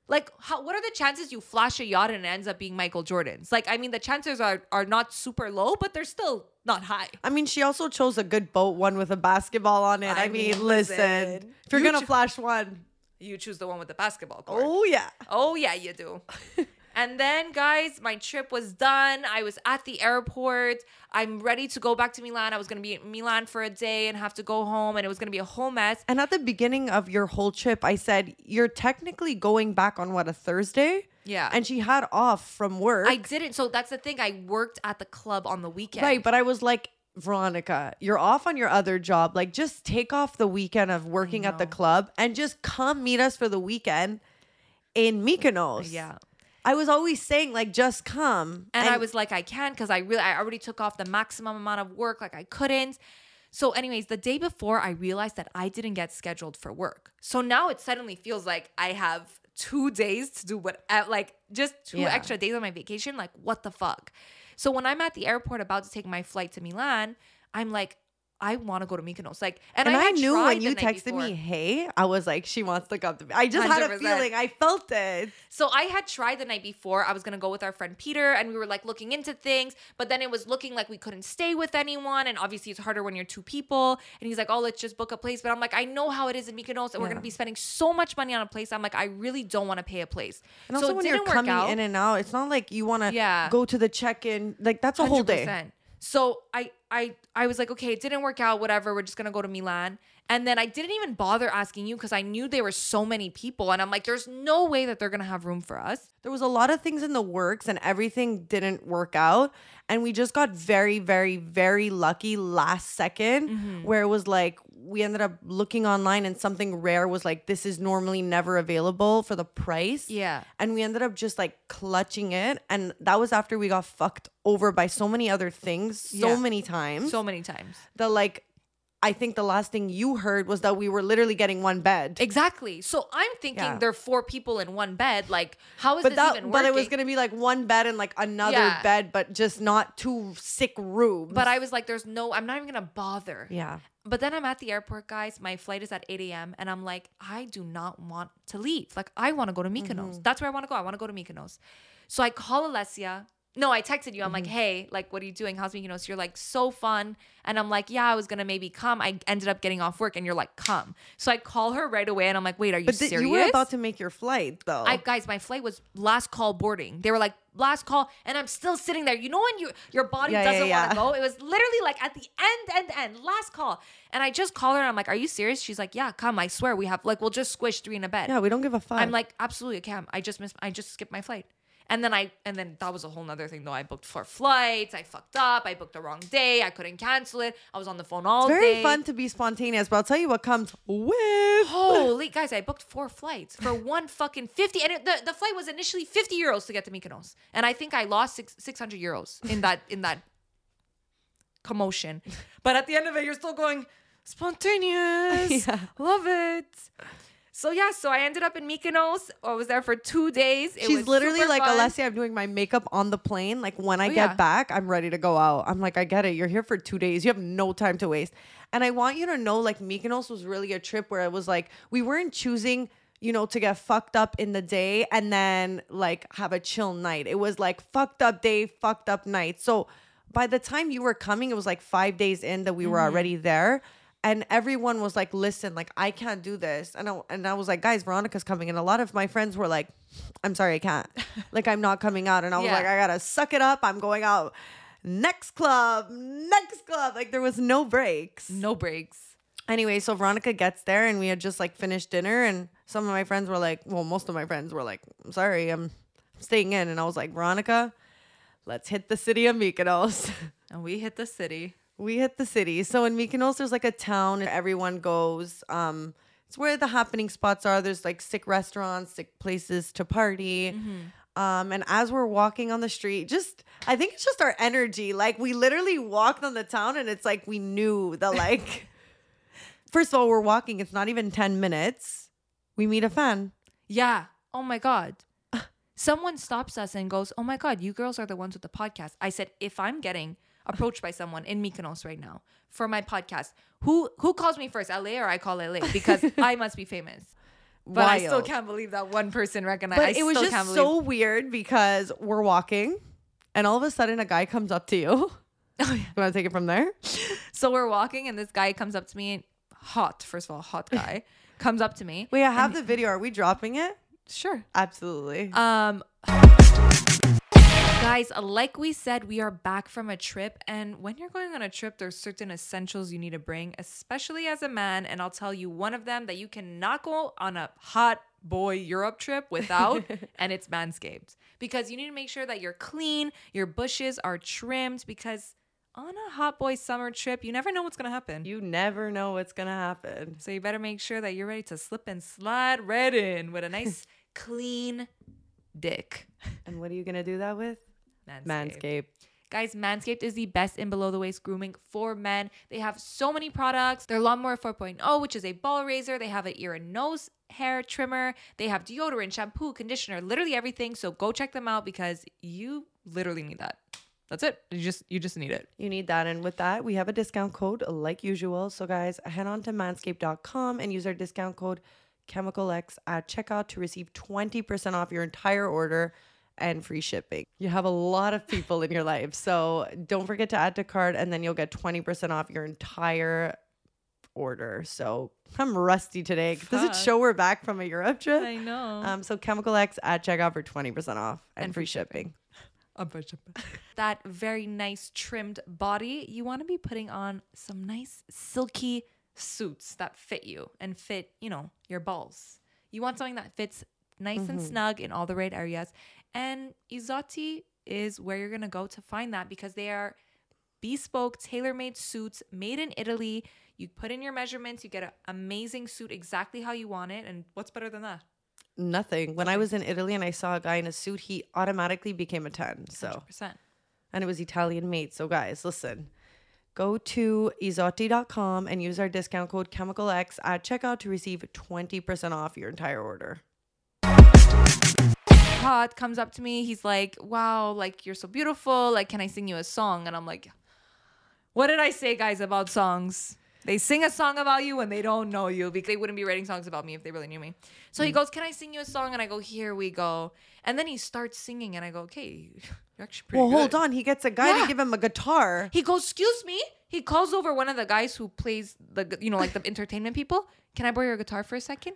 like how what are the chances you flash a yacht and it ends up being Michael Jordan's? Like, I mean, the chances are are not super low, but they're still not high. I mean, she also chose a good boat, one with a basketball on it. I, I mean, mean, listen, listen, if you're you gonna cho- flash one, You choose the one with the basketball court. oh yeah, Oh yeah, you do. and then guys, my trip was done. I was at the airport. I'm ready to go back to Milan. I was gonna be in Milan for a day and have to go home, and it was gonna be a whole mess. And at the beginning of your whole trip, I said you're technically going back on what a Thursday. Yeah. and she had off from work. I didn't. So that's the thing. I worked at the club on the weekend. right, but I was like. Veronica, you're off on your other job. Like, just take off the weekend of working at the club and just come meet us for the weekend in Mykonos. Yeah. I was always saying, like, just come. And, I was like, I can because I really, I already took off the maximum amount of work. Like I couldn't. So, anyways, the day before, I realized that I didn't get scheduled for work. So now it suddenly feels like I have two days to do what, uh, like just two Yeah. extra days on my vacation. Like, what the fuck? So when I'm at the airport about to take my flight to Milan, I'm like, I want to go to Mykonos. Like, and, and I, had knew when you texted before. me, hey, I was like, she wants to come to me. I just had a feeling. I felt it. So I had tried the night before. I was gonna go with our friend Peter, and we were like looking into things, but then it was looking like we couldn't stay with anyone, and obviously it's harder when you're two people. And he's like, "Oh, let's just book a place." But I'm like, I know how it is in Mykonos, and we're gonna be spending so much money on a place. I'm like, I really don't want to pay a place. And so also, when you're coming out. in and out, it's not like you want to Yeah. go to the check in. Like, that's a whole day. 100%. So I I I was like, okay, it didn't work out. Whatever, we're just gonna go to Milan. And then I didn't even bother asking you because I knew there were so many people, and I'm like, there's no way that they're gonna have room for us. There was a lot of things in the works and everything didn't work out. And we just got very, very, very lucky last 2nd Mm-hmm. where it was like, we ended up looking online and something rare was like, this is normally never available for the price. Yeah. And we ended up just like clutching it. And that was after we got fucked over by so many other things so Yeah. many times. So many times. the like I think the last thing you heard was that we were literally getting one bed. Exactly. So I'm thinking Yeah. there are four people in one bed. Like, how is but this that, even but it was gonna be like one bed and like another Yeah. bed, but just not two sick rooms. But I was like, there's no, I'm not even gonna bother. yeah, But then I'm at the airport, guys. My flight is at 8 a.m. And I'm like, I do not want to leave. Like, I want to go to Mykonos. Mm-hmm. That's where I want to go. I want to go to Mykonos. So I call Alessia. No, I texted you. I'm Mm-hmm. like, hey, like, what are you doing? How's Mykonos? You're like, so fun. And I'm like, yeah, I was going to maybe come. I ended up getting off work. And you're like, come. So I call her right away. And I'm like, wait, are you but th- serious? you were about to make your flight though. I guys, my flight was last call boarding. They were like last call, and I'm still sitting there. You know when you your body Yeah, yeah, doesn't want yeah. to go. It was literally like at the end, end, end, last call. And I just call her, and I'm like, "Are you serious?" She's like, "Yeah, come. I swear we have like we'll just squish three in a bed." yeah, we don't give a fuck. I'm like, "Absolutely, Cam. I just missed. I just skipped my flight." And then I and then that was a whole nother thing though. I booked four flights. I fucked up. I booked the wrong day. I couldn't cancel it. I was on the phone all day. it's very day. fun to be spontaneous, but I'll tell you what comes with. Holy guys, I booked four flights for one fucking 50 and it, the, the flight was initially 50 euros to get to Mykonos. And I think I lost six, 600 euros in that in that commotion. But at the end of it you're still going spontaneous. Yeah. Love it. So yeah, so I ended up in Mykonos. I was there for 2 days. It She's was literally like, fun. Alessia, I'm doing my makeup on the plane. Like when I Oh, get yeah. back, I'm ready to go out. I'm like, I get it. You're here for two days. You have no time to waste. And I want you to know, like, Mykonos was really a trip where it was like we weren't choosing, you know, to get fucked up in the day and then like have a chill night. It was like fucked up day, fucked up night. So by the time you were coming, it was like five days in that we were Mm-hmm. already there. And everyone was like, listen, like I can't do this. And I, and I was like, guys, Veronica's coming. And a lot of my friends were like, I'm sorry, I can't. like I'm not coming out. And I was Yeah. like, I gotta suck it up. I'm going out. Next club, next club. Like there was no breaks. no breaks. Anyway, so Veronica gets there and we had just like finished dinner. And some of my friends were like, well, most of my friends were like, I'm sorry, I'm staying in. And I was like, Veronica, let's hit the city of Mykonos. And we hit the city. We hit the city. So in Mykonos, there's like a town everyone goes. Um, it's where the happening spots are. There's like sick restaurants, sick places to party. Um, and as we're walking on the street, just I think it's just our energy. Like we literally walked on the town, and it's like we knew that like. First of all, we're walking. It's not even ten minutes. We meet a fan. Yeah. Oh my God. Someone stops us and goes, Oh my God, you girls are the ones with the podcast. I said, If I'm getting approached by someone in Mykonos right now for my podcast, who who calls me first, LA or I call LA? Because I must be famous. But I still can't believe that one person recognized. But I it was just so weird because we're walking, and all of a sudden a guy comes up to you. Oh, yeah. You want to take it from there? So we're walking, and this guy comes up to me, hot, first of all, hot guy, comes up to me. Wait, I have the video. Are we dropping it? Sure. Absolutely. Um, guys, like we said, we are back from a trip, and when you're going on a trip, there's certain essentials you need to bring, especially as a man. And I'll tell you one of them that you cannot go on a hot boy Europe trip without, and it's Manscaped, because you need to make sure that you're clean, your bushes are trimmed, because on a hot boy summer trip, you never know what's gonna happen. you never know what's gonna happen. So you better make sure that you're ready to slip and slide right in with a nice clean dick. And what are you gonna do that with? Manscaped. Guys, Manscaped is the best in below the waist grooming for men. They have so many products. Their Lawnmower 4.0, which is a ball razor. They have an ear and nose hair trimmer. They have deodorant, shampoo, conditioner, literally everything. So go check them out because you literally need that. That's it. You just you just need it. You need that. And with that, we have a discount code like usual. So guys, head on to manscaped.com and use our discount code ChemicalX at checkout to receive 20% off your entire order and free shipping. You have a lot of people in your life. So don't forget to add to cart and then you'll get 20% off your entire order. So I'm rusty today. Does it show we're back from a Europe trip? I know. Um, so Chemical X at checkout for 20% off and, And free free shipping. that very nice trimmed body, you want to be putting on some nice silky suits that fit you and fit, you know, your balls. You want something that fits nice and snug in all the right areas. And Izotti is where you're going to go to find that because they are bespoke, tailor made suits made in Italy. You put in your measurements, you get an amazing suit exactly how you want it. And what's better than that? Nothing. When I was in Italy and I saw a guy in a suit, he automatically became a 10. So, 100%. and it was Italian made. So, guys, listen, Go to izotti.com and use our discount code ChemicalX at checkout to receive 20% off your entire order. Comes up to me. He's like, "Wow, like you're so beautiful. Like, can I sing you a song?" And I'm like, "What did I say, guys, about songs? They sing a song about you when they don't know you because they wouldn't be writing songs about me if they really knew me." So Mm. he goes, "Can I sing you a song?" And I go, "Here we go." And then he starts singing, and I go, "Okay, you're actually pretty Well, hold good." on. He gets a guy Yeah. to give him a guitar. He goes, "Excuse me." He calls over one of the guys who plays the, gu- you know, like the entertainment people. Can I borrow your guitar for a second?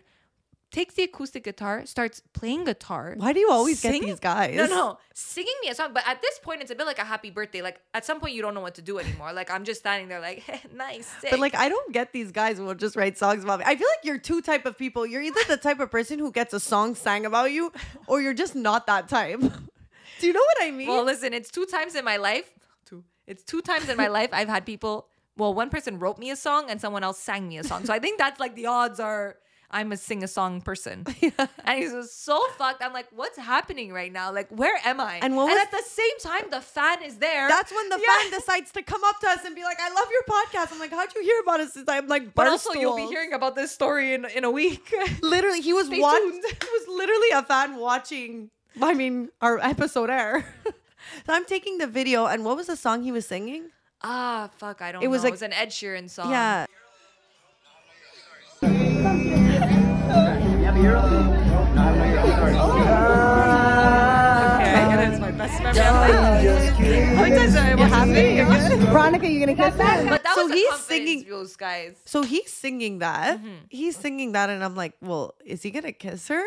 Takes the acoustic guitar, starts playing guitar. Why do you always get these guys? No, no, singing me a song. But at this point, it's a bit like a happy birthday. Like at some point, you don't know what to do anymore. Like I'm just standing there, like nice. Sick. But like I don't get these guys who will just write songs about me. I feel like you're two type of people. You're either the type of person who gets a song sang about you, or you're just not that type. Do you know what I mean? well, listen, it's two times in my life. Two. It's two times in my life I've had people. Well, one person wrote me a song and someone else sang me a song. So I think that's like the odds are I'm a sing a song person. And he's so fucked. I'm like, what's happening right now? Like, where am I? And what was- at the same time, the fan is there. That's when the Yeah. fan decides to come up to us and be like, "I love your podcast." I'm like, "How'd you hear about us?" I'm like, But also, you'll be hearing about this story in, in a week. Literally, he was Stay watch- He was literally a fan watching. I mean, our episode air. so I'm taking the video, and what was the song he was singing? ah, fuck, I don't It was know. like- it was an Ed Sheeran song. Yeah. Okay, and it's my best memory. How many times have I watched this video? Veronica, you gonna kiss that? But that so was a he's confidence singing. boost, guys. So he's singing that. Mm-hmm. He's singing that, and I'm like, well, is he gonna kiss her?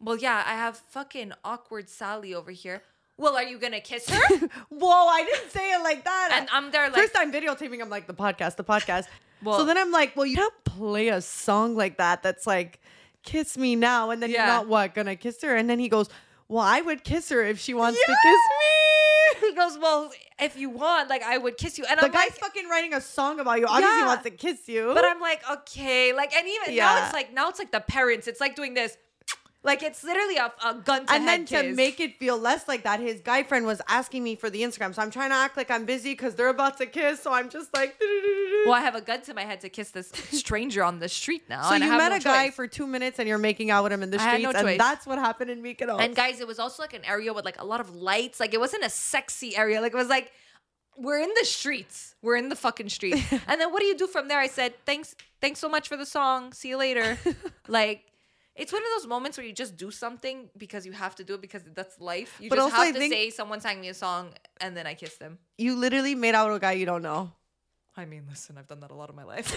Well, yeah, I have fucking awkward Sally over here. Well, are you gonna kiss her? Whoa, I didn't say it like that. and I'm there like, First time videotaping, I'm like the podcast, the podcast. Well- so then I'm like, well, you can't play a song like that. That's like, kiss me now, and then Yeah. you're not what gonna kiss her. And then he goes, well, I would kiss her if she wants to kiss me. he goes, well, if you want, like, I would kiss you. And The I'm guy's like, fucking writing a song about you. Obviously, Yeah. wants to kiss you. but I'm like, okay, like, and even now it's like, now it's like the parents. It's like doing this, like it's literally a, a gun to my head. and then head to make it feel less like that, his guy friend was asking me for the Instagram. So I'm trying to act like I'm busy because they're about to kiss. So I'm just like, well, I have a gun to my head to kiss this stranger on the street now. So and I you have met no a guy choice. for two minutes and you're making out with him in the I streets, no and choice. that's what happened in Mykonos. And guys, it was also like an area with like a lot of lights. Like it wasn't a sexy area. Like it was like we're in the streets. We're in the fucking streets. and then what do you do from there? I said, "Thanks, thanks so much for the song. See you later." like it's one of those moments where you just do something because you have to do it because that's life. You But just have I to say someone sang me a song and then I kiss them. you literally made out with a guy you don't know. I mean, listen, I've done that a lot of my life.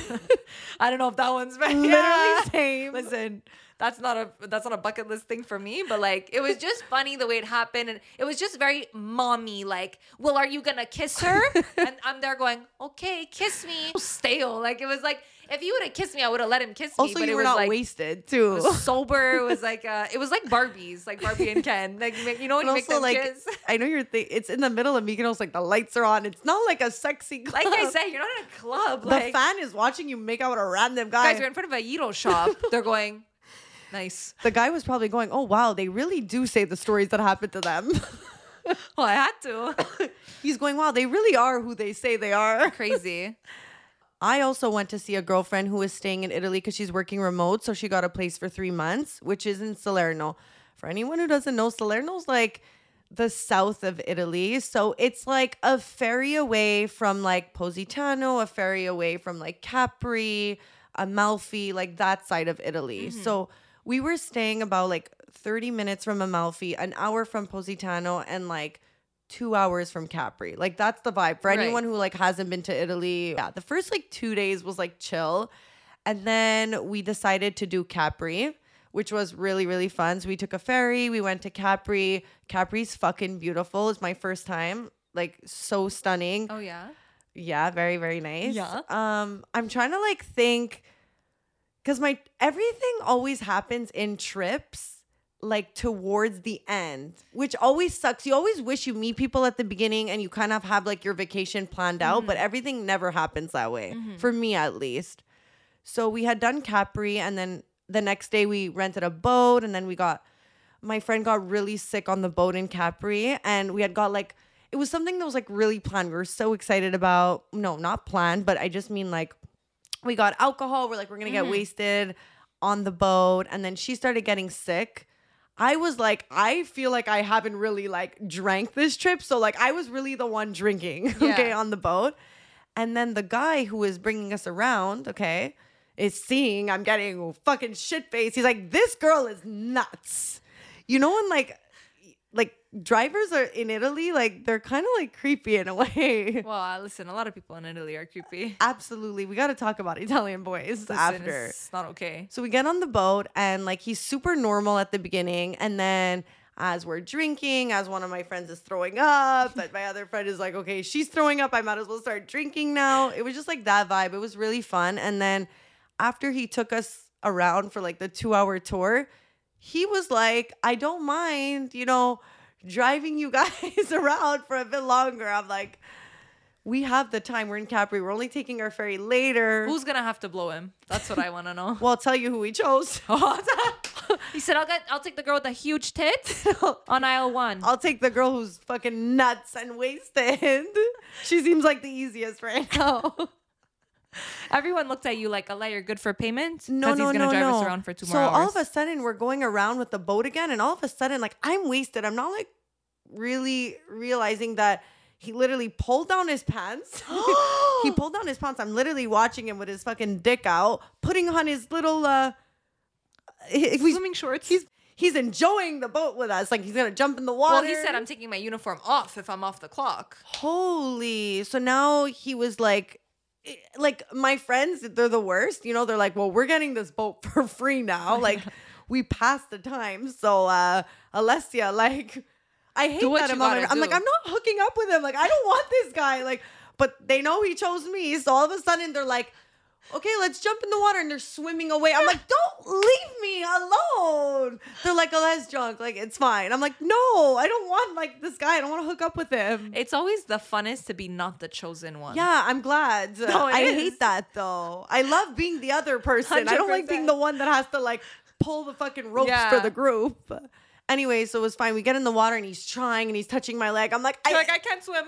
I don't know if that one's Literally yeah. same. Listen, that's not a that's not a bucket list thing for me, but like it was just funny the way it happened, and it was just very mommy. Like, well, are you gonna kiss her? and I'm there going, okay, kiss me. Stale. Like it was like if you would have kissed me, I would have let him kiss me. Also, but you it were was not like, wasted It too. was sober. It was like uh, it was like Barbies, like Barbie and Ken. Like you know when And you make them like kiss. I know you're. Th- it's in the middle of Mykonos. Like the lights are on. It's not like a sexy club. Like I said, you're not in a club. the like fan is watching you make out with a random guy. guys, you're in front of a Edo shop. They're going, nice. the guy was probably going, "Oh wow, they really do say the stories that happened to them." Well, I had to. He's going, "Wow, they really are who they say they are." Crazy. I also went to see a girlfriend who was staying in Italy because she's working remote. So she got a place for three months, which is in Salerno. For anyone who doesn't know, Salerno's like the south of Italy. So it's like a ferry away from like Positano, a ferry away from like Capri, Amalfi, like that side of Italy. Mm-hmm. So we were staying about like 30 minutes from Amalfi, an hour from Positano, and like two hours from Capri. Like that's the vibe for Right. anyone who like hasn't been to Italy. Yeah, the first like two days was like chill, and then we decided to do Capri, which was really really fun. So we took a ferry. We went to Capri. Capri's fucking beautiful. It's my first time. Like so stunning. Oh yeah. Yeah, very very nice. Yeah. Um, I'm trying to like think, because my everything always happens in trips, like towards the end, which always sucks. You always wish you meet people at the beginning and you kind of have like your vacation planned out, mm-hmm. but everything never happens that way mm-hmm. for me at least. So we had done Capri, and then the next day we rented a boat, and then we got my friend got really sick on the boat in Capri, and we had got like it was something that was like really planned. We were so excited about. No, not planned, but I just mean like we got alcohol. We're like we're gonna get mm-hmm. wasted on the boat, and then she started getting sick. I was like, I feel like I haven't really like drank this trip, so like I was really the one drinking, okay, on the boat. And then the guy who is bringing us around, okay, is seeing I'm getting fucking shit faced. He's like, this girl is nuts. You know, when like, like drivers are in Italy, like they're kind of like creepy in a way. Well, uh, listen, a lot of people in Italy are creepy. Absolutely, we got to talk about Italian boys Listen, after. it's not okay. So we get on the boat and like he's super normal at the beginning and then as we're drinking, as one of my friends is throwing up, but my other friend is like, okay, she's throwing up. I might as well start drinking now. It was just like that vibe. It was really fun. And then after he took us around for like the two hour tour, he was like, I don't mind, you know, driving you guys around for a bit longer. I'm like, we have the time. We're in Capri. We're only taking our ferry later. Who's gonna have to blow him? That's what I want to know. well, I'll tell you who we chose. he said, "I'll get, I'll take the girl with the huge tits on aisle one." I'll take the girl who's fucking nuts and wasted. she seems like the easiest right now. Everyone looked at you like, "Allah, you're good for payment." No, no, he's gonna no, drive no. us around for two so more hours. all of a sudden, we're going around with the boat again, and all of a sudden, like I'm wasted. I'm not like really realizing that he literally pulled down his pants. he pulled down his pants. I'm literally watching him with his fucking dick out, putting on his little uh, Swimming shorts. he's he's enjoying the boat with us. Like he's gonna jump in the water. well, he said, "I'm taking my uniform off if I'm off the clock." Holy. So now he was like, like my friends, they're the worst. You know, they're like, well, we're getting this boat for free now. Like, we passed the time. So, uh, Alessia, like, I hate that about him. I'm like. I'm not hooking up with him. Like, I don't want this guy. Like, but they know he chose me. So all of a sudden they're like, okay, let's jump in the water. And they're swimming away. I'm like, don't leave me alone. They're like, oh, that's drunk. Like, it's fine. I'm like, no, I don't want like this guy. I don't want to hook up with him. It's always the funnest to be not the chosen one. Yeah, I'm glad. No, I is. hate that though. I love being the other person. I don't like being the one that has to like pull the fucking ropes Yeah. for the group. Anyway, so it was fine. We get in the water and he's trying and he's touching my leg. I'm like, I, like I can't swim.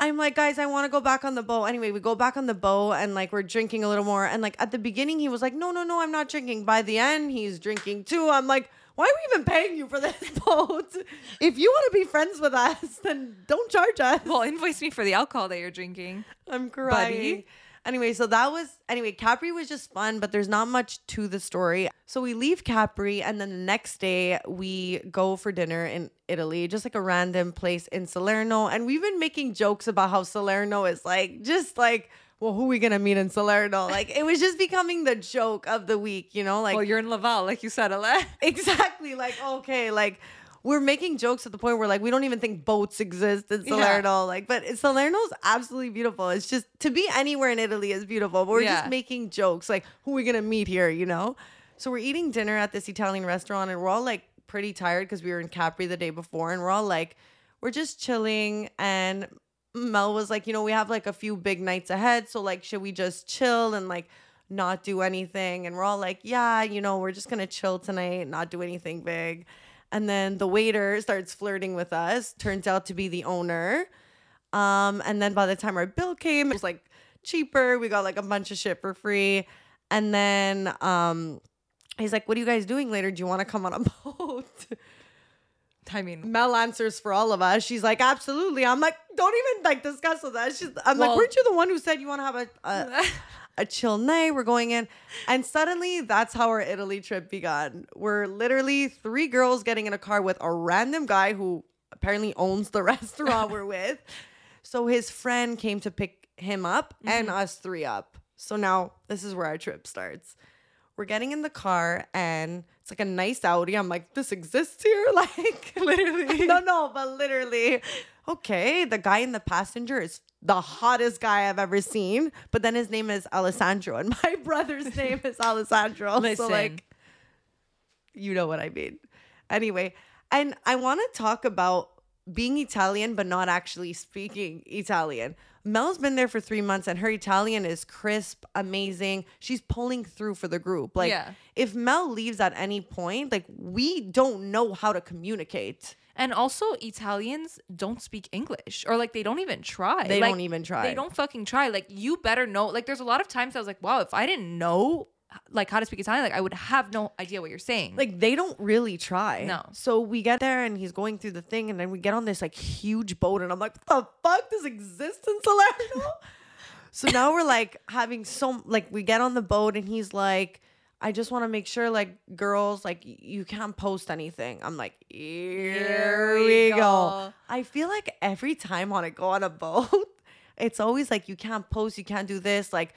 I'm like, guys, I want to go back on the boat. Anyway, we go back on the boat and like we're drinking a little more. And like at the beginning, he was like, no, no, no, I'm not drinking. By the end, he's drinking too. I'm like, why are we even paying you for this boat? If you want to be friends with us, then don't charge us. Well, invoice me for the alcohol that you're drinking. I'm crying. Anyway, so that was anyway, Capri was just fun, but there's not much to the story. So we leave Capri and then the next day we go for dinner in Italy, just like a random place in Salerno. And we've been making jokes about how Salerno is like just like well, who are we gonna meet in Salerno? Like it was just becoming the joke of the week, you know? Like Well, you're in Laval, like you said, Allah. exactly like okay like we're making jokes at the point where like we don't even think boats exist in Yeah. Salerno like but Salerno's absolutely beautiful it's just to be anywhere in Italy is beautiful but we're Yeah. just making jokes like who are we gonna meet here you know so we're eating dinner at this Italian restaurant and we're all like pretty tired because we were in Capri the day before and we're all like we're just chilling and Mel was like, you know, we have like a few big nights ahead. So, like, should we just chill and like not do anything? And we're all like, yeah, you know, we're just going to chill tonight, not do anything big. And then the waiter starts flirting with us, turns out to be the owner. Um, and then by the time our bill came, it was like cheaper. We got like a bunch of shit for free. And then um, he's like, what are you guys doing later? Do you want to come on a boat? I mean, Mel answers for all of us. She's like, absolutely. I'm like, don't even like discuss with us. She's, I'm like, weren't you the one who said you want to have a, a a chill night? We're going in, and suddenly that's how our Italy trip began. We're literally three girls getting in a car with a random guy who apparently owns the restaurant we're with. So his friend came to pick him up and mm-hmm. us three up. So now this is where our trip starts. We're getting in the car and it's like a nice Audi. I'm like, this exists here? Like, literally. no, no, but literally. Okay, the guy in the passenger is the hottest guy I've ever seen. But then his name is Alessandro, and my brother's name is Alessandro. Listen. So, like, you know what I mean. Anyway, and I want to talk about being Italian but not actually speaking Italian. Mel's been there for three months and her Italian is crisp, amazing. She's pulling through for the group. Like, Yeah. if Mel leaves at any point, like, we don't know how to communicate. And also Italians don't speak English or like they don't even try. They Like, don't even try. They don't fucking try. Like you better know. Like there's a lot of times I was like, wow, if I didn't know like how to speak Italian, like I would have no idea what you're saying. like they don't really try. No. So we get there and he's going through the thing and then we get on this like huge boat and I'm like, what the fuck does exist in Salerno? so now we're like having so like we get on the boat and he's like, I just want to make sure like girls like you can't post anything. I'm like, here, we we go. go. I feel like every time when I go on a boat, it's always like you can't post, you can't do this, like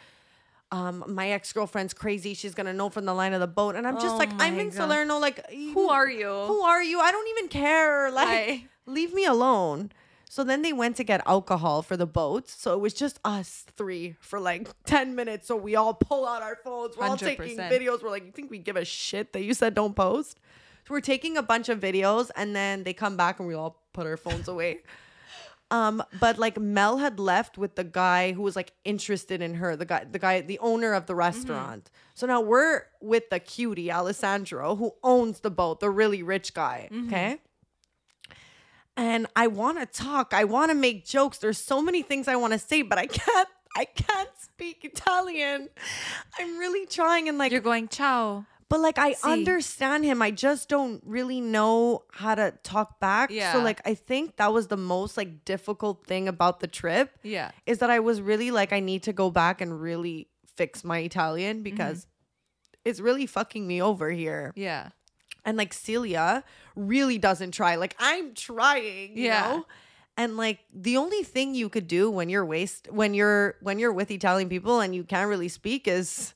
um, my ex girlfriend's crazy. She's gonna know from the line of the boat, and I'm just Oh like, I'm in God. Salerno. Like, Who are you? Who are you? I don't even care. Like, Right. leave me alone. So then they went to get alcohol for the boats. So it was just us three for like 10 minutes. So we all pull out our phones. We're all taking 100%. videos. We're like, you think we give a shit that you said don't post? So we're taking a bunch of videos and then they come back and we all put our phones away. Um, but like Mel had left with the guy who was like interested in her, the guy, the guy, the owner of the restaurant. So now we're with the cutie Alessandro who owns the boat, the really rich guy. Okay. And I want to talk. I want to make jokes. There's so many things I want to say, but I can't. I can't speak Italian. I'm really trying and like you're going ciao. but like I See. understand him. I just don't really know how to talk back. Yeah. So like I think that was the most like difficult thing about the trip Yeah. is that I was really like I need to go back and really fix my Italian because mm-hmm. it's really fucking me over here. Yeah. And like Celia really doesn't try. Like I'm trying, you Yeah. know? And like the only thing you could do when you're waste when you're when you're with Italian people and you can't really speak is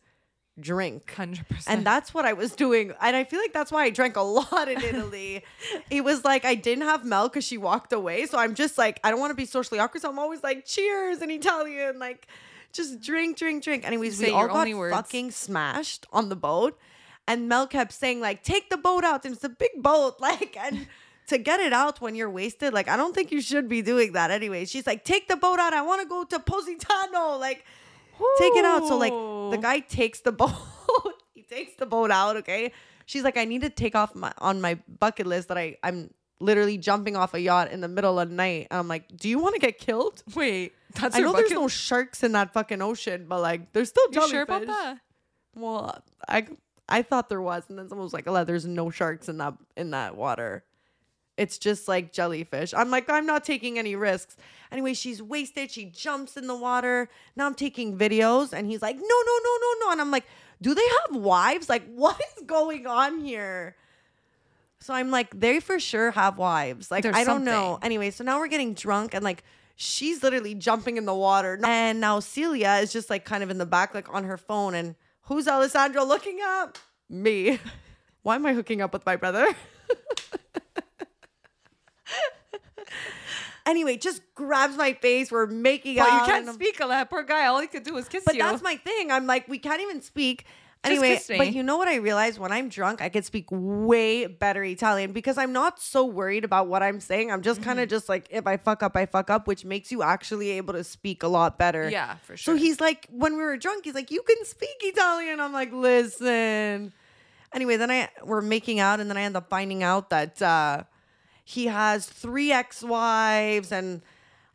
drink. 100%. And that's what I was doing. And I feel like that's why I drank a lot in Italy. it was like I didn't have Mel because she walked away. So I'm just like, I don't want to be socially awkward. So I'm always like, cheers in Italian. Like, just drink, drink, drink. Anyways, Say we all got words. fucking smashed on the boat. And Mel kept saying, like, take the boat out. It's a big boat. Like, and to get it out when you're wasted, like, I don't think you should be doing that. anyway. she's like, take the boat out. I want to go to Positano. Like, take it out. So like the guy takes the boat. he takes the boat out. Okay. She's like, I need to take off my on my bucket list that I I'm literally jumping off a yacht in the middle of the night. And I'm like, do you want to get killed? Wait, that's I know there's no sharks in that fucking ocean, but like there's still You jellyfish. sure about that? Well, I I thought there was, and then someone was like, "Oh, there's no sharks in that in that water. It's just like jellyfish." I'm like, I'm not taking any risks. Anyway, she's wasted. She jumps in the water. Now I'm taking videos, and he's like, "No, no, no, no, no," and I'm like, "Do they have wives? Like, what is going on here?" So I'm like, they for sure have wives. Like, There's I don't know. Anyway, so now we're getting drunk and like she's literally jumping in the water. And now Celia is just like kind of in the back, like on her phone. And who's Alessandro looking up? Me. Why am I hooking up with my brother? anyway, just grabs my face. We're making But out. you can't speak a lot. Poor guy. All he could do was kiss but you. But that's my thing. I'm like, we can't even speak. Anyway, but you know what I realized when I'm drunk, I could speak way better Italian because I'm not so worried about what I'm saying. I'm just Mm-hmm. kind of just like, if I fuck up, I fuck up, which makes you actually able to speak a lot better. yeah, for sure. So he's like, when we were drunk, he's like, you can speak Italian. I'm like, listen. Anyway, then I we're making out, and then I end up finding out that uh, he has three ex-wives and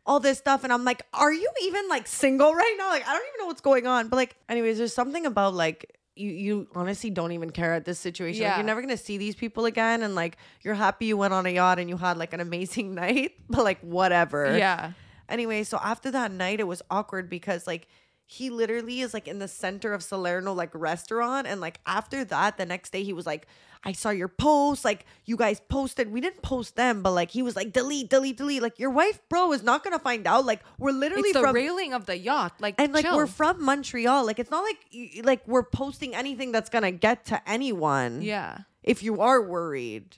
all this stuff, and I'm like, are you even like single right now? Like, I don't even know what's going on. But like, anyways, there's something about like. You, you honestly don't even care at this situation. Like, Yeah. you're never gonna see these people again, and like you're happy you went on a yacht and you had like an amazing night, but like whatever. yeah. Anyway, so after that night, it was awkward because like he literally is like in the center of Salerno like restaurant, and like after that, the next day he was like, "I saw your post. Like you guys posted. We didn't post them, but like he was like, delete, delete, delete. Like your wife, bro, is not gonna find out. Like we're literally It's the from." railing of the yacht. Like, and like we're from Montreal, like it's not like like we're posting anything that's gonna get to anyone Yeah. if you are worried.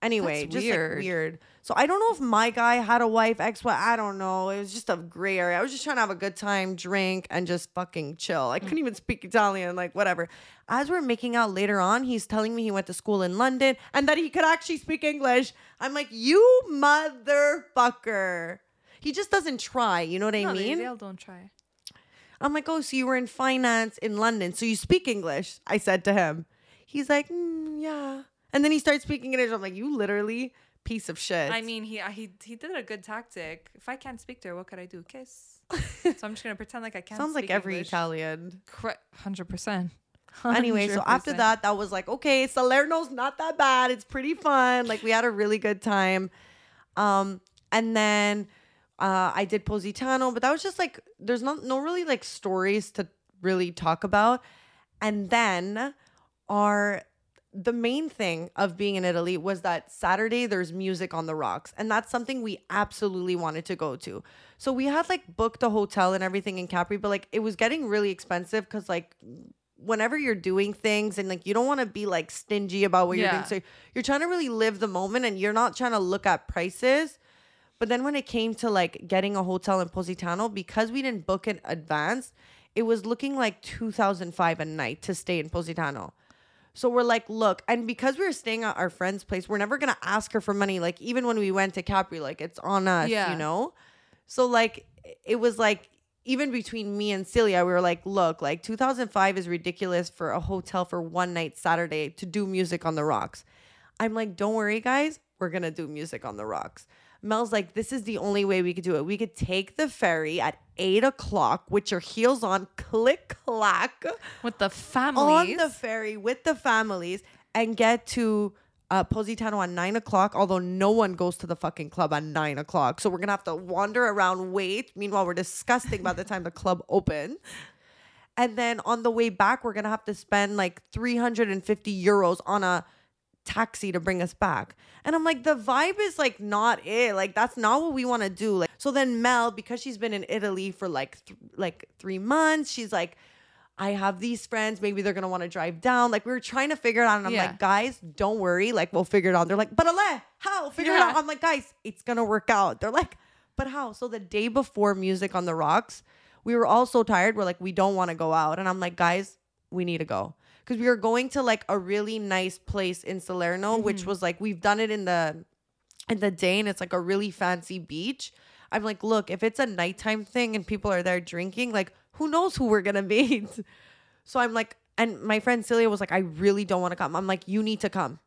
Anyway, That's just weird. like weird. So I don't know if my guy had a wife, ex wife. I don't know. It was just a gray area. I was just trying to have a good time, drink, and just fucking chill. I couldn't even speak Italian, like whatever. As we're making out later on, he's telling me he went to school in London and that he could actually speak English. I'm like, you motherfucker. He just doesn't try. You know what I No, mean? they all don't try. I'm like, oh, so you were in finance in London, so you speak English? I said to him. He's like, mm, yeah. And then he starts speaking English. I'm like, you literally piece of shit. I mean, he uh, he he did a good tactic. If I can't speak to her, what could I do? Kiss. so I'm just gonna pretend like I can't. sounds like every English. Italian. Hundred percent. Anyway, so after that, that was like, okay, Salerno's not that bad. It's pretty fun. Like we had a really good time. Um, and then uh, I did Positano, but that was just like there's not no really like stories to really talk about. And then our the main thing of being in Italy was that Saturday there's music on the rocks, and that's something we absolutely wanted to go to. So we had like booked a hotel and everything in Capri, but like it was getting really expensive because like whenever you're doing things and like you don't want to be like stingy about what you're doing, so you're trying to really live the moment and you're not trying to look at prices. But then when it came to like getting a hotel in Positano, because we didn't book in advance, it was looking like 2005 a night to stay in Positano. So we're like, look, and because we were staying at our friend's place, we're never gonna ask her for money. Like even when we went to Capri, like it's on us, Yeah. you know. So like it was like even between me and Celia, we were like, look, like 2005 is ridiculous for a hotel for one night Saturday to do music on the rocks. I'm like, don't worry, guys, we're gonna do music on the rocks. Mel's like, this is the only way we could do it. We could take the ferry at eight o'clock with your heels on, click clack with the families. on the ferry with the families and get to uh, Positano at nine o'clock. Although no one goes to the fucking club at nine o'clock, so we're gonna have to wander around, wait. Meanwhile, we're disgusting by the time the club opens. And then on the way back, we're gonna have to spend like 350 euros on a taxi to bring us back. And I'm like, the vibe is like not it. Like that's not what we want to do. Like so then Mel, because she's been in Italy for like th- like three months, she's like, I have these friends. Maybe they're gonna want to drive down. Like we were trying to figure it out, and I'm Yeah. like, guys, don't worry. Like we'll figure it out. They're like, but Ale, how? Figure it out. I'm like, guys, it's gonna work out. They're like, but how? So the day before Music on the Rocks, we were all so tired. We're like, we don't want to go out, and I'm like, guys, we need to go because we were going to like a really nice place in Salerno, which mm-hmm. was like we've done it in the in the day, and it's like a really fancy beach. I'm like, look, if it's a nighttime thing and people are there drinking, like who knows who we're gonna meet. So I'm like, and my friend Celia was like, I really don't want to come. I'm like, you need to come.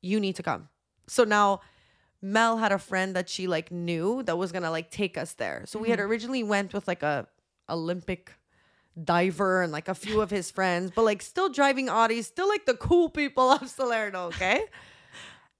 You need to come. So now Mel had a friend that she like knew that was gonna like take us there. So we had mm-hmm. originally went with like a Olympic diver and like a few of his friends, but like still driving Audis, still like the cool people of Salerno, okay?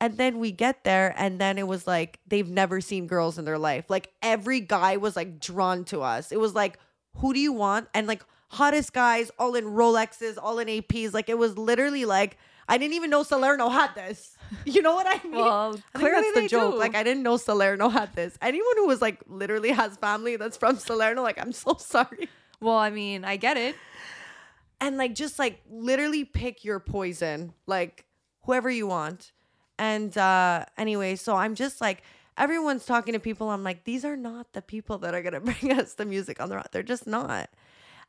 And then we get there, and then it was like they've never seen girls in their life. Like every guy was like drawn to us. It was like, who do you want? And like hottest guys, all in Rolexes, all in APs. Like it was literally like I didn't even know Salerno had this. You know what I mean? Well, I think that's the they joke. do. Like I didn't know Salerno had this. Anyone who was like literally has family that's from Salerno, like I'm so sorry. Well, I mean, I get it. and like just like literally pick your poison like whoever you want. And uh anyway so i'm just like everyone's talking to people. I'm like these are not the people that are gonna bring us the music on the road. they're just not.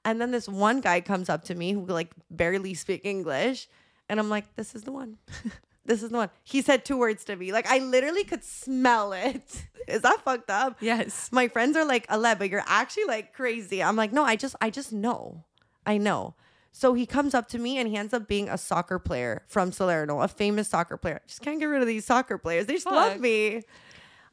And then this one guy comes up to me who like barely speak english. And i'm like this is the one this is the one he said two words to me like i literally could smell it is that fucked up Yes. my friends are like, Ale, but you're actually like crazy. I'm like, no, I just, I just know. I know. So he comes up to me and he ends up being a soccer player from Salerno, a famous soccer player. I just can't get rid of these soccer players. They just love me.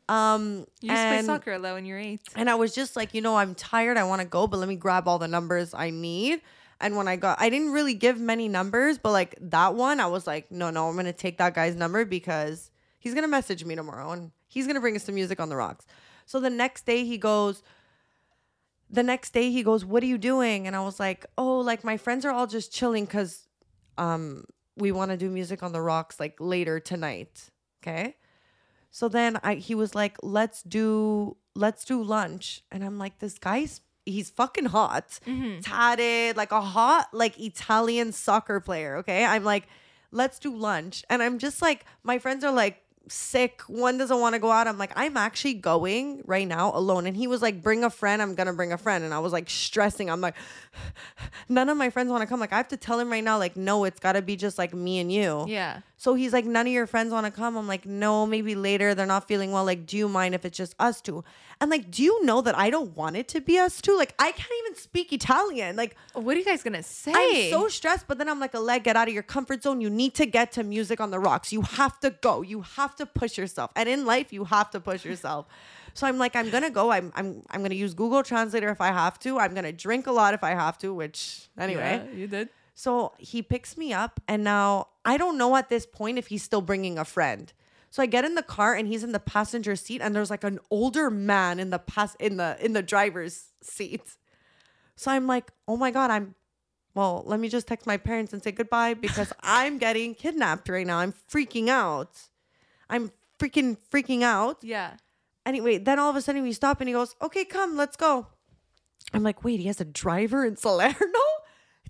Um, You used to play soccer low when you're eight. and I was just like, you know, I'm tired. I want to go, but let me grab all the numbers I need. And when I got, I didn't really give many numbers, but like that one, I was like, no, no, I'm to take that guy's number because he's to message me tomorrow and he's to bring us some music on the rocks. So the next day he goes, the next day he goes, what are you doing? And I was like, oh, like my friends are all just chilling because um, we want to do music on the rocks like later tonight. Okay. So then I he was like, let's do let's do lunch. And I'm like, this guy's he's fucking hot. Mm-hmm. Tatted, like a hot, like Italian soccer player. Okay. I'm like, let's do lunch. And I'm just like, my friends are like sick. One doesn't want to go out. I'm like, I'm actually going right now alone. And he was like, bring a friend. I'm gonna bring a friend. And I was like stressing. I'm like, none of my friends want to come. Like, I have to tell him right now, like, no, it's gotta be just like me and you. Yeah. So he's like, none of your friends want to come. I'm like, no, maybe later. They're not feeling well. Like, do you mind if it's just us two? And like, do you know that I don't want it to be us two? Like, I can't even speak Italian. Like, What are you guys gonna say? I'm so stressed, but then I'm like, Alec, get out of your comfort zone. You need to get to music on the rocks. You have to go. You have to push yourself. And in life, you have to push yourself. So I'm like, I'm gonna go. I'm I'm I'm gonna use Google Translator if I have to. I'm gonna drink a lot if I have to, which anyway. Yeah, you did. So he picks me up, and now I don't know at this point if he's still bringing a friend. So I get in the car, and he's in the passenger seat, and there's like an older man in the pass in the in the driver's seat. So I'm like, oh my god, I'm. Well, let me just text my parents and say goodbye because I'm getting kidnapped right now. I'm freaking out. I'm freaking freaking out. Yeah. Anyway, then all of a sudden we stop and he goes, Okay, come, let's go. I'm like, wait, he has a driver in Salerno?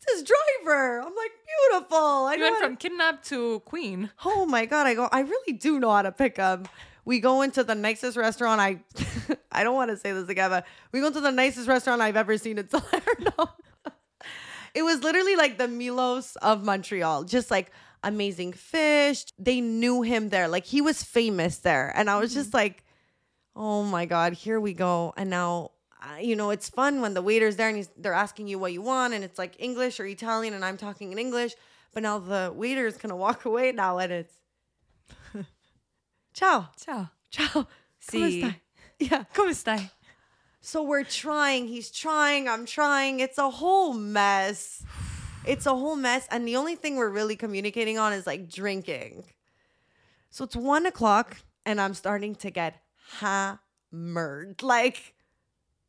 It's his driver. I'm like, beautiful. I You went from kidnap to queen. Oh my god! I go. I really do know how to pick up. We go into the nicest restaurant. I I don't want to say this again, but we go to the nicest restaurant I've ever seen in Salerno. it was literally like the Milos of Montreal. Just like amazing fish. They knew him there. Like he was famous there, and I was just mm-hmm. like, oh my god, here we go. And now. Uh, You know, it's fun when the waiter's there and he's, they're asking you what you want, and it's like English or Italian, and I'm talking in English. But now the waiter is gonna walk away now, and it's ciao, Ciao. ciao. Si. ¿Cómo está? Yeah. Come stai? So we're trying. He's trying. I'm trying. It's a whole mess. It's a whole mess. And the only thing we're really communicating on is like drinking. So it's one o'clock and I'm starting to get hammered. Like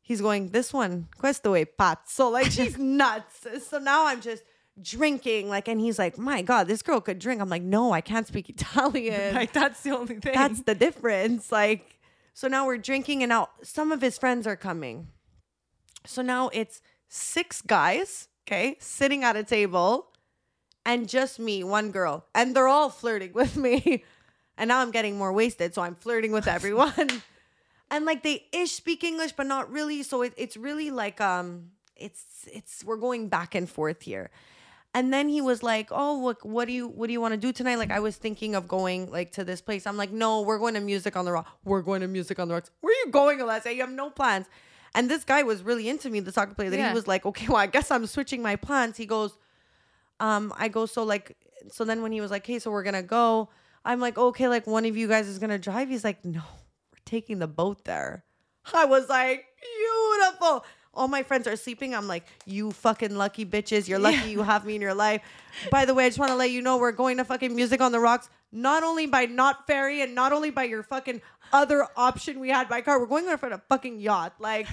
he's going, this one, questo è pazzo. Like she's nuts. So now I'm just drinking. Like, and he's like, my God, this girl could drink. I'm like, no, I can't speak Italian Like that's the only thing. that's the difference. Like, so now we're drinking, and now some of his friends are coming. So now it's six guys, okay, sitting at a table, and just me, one girl, and they're all flirting with me. And now I'm getting more wasted, so I'm flirting with everyone. And like they ish speak English, but not really. So it, it's really like um, it's it's we're going back and forth here. And then he was like, "Oh, what what do you what do you want to do tonight?" Like I was thinking of going like to this place. I'm like, "No, we're going to Music on the Rock. We're going to Music on the Rocks. Where are you going, Alessia? You have no plans." And this guy was really into me, the soccer player. That Yeah. he was like, "Okay, well, I guess I'm switching my plans." He goes, um, I go, so like, so then when he was like, hey, so we're gonna go, I'm like, okay, like one of you guys is gonna drive. He's like, no, taking the boat there. I was like, beautiful. All my friends are sleeping. I'm like, you fucking lucky bitches. You're lucky you have me in your life. By the way, I just want to let you know we're going to fucking Music on the Rocks, not only by not ferry and not only by your fucking other option we had by car. We're going there for the fucking yacht. Like,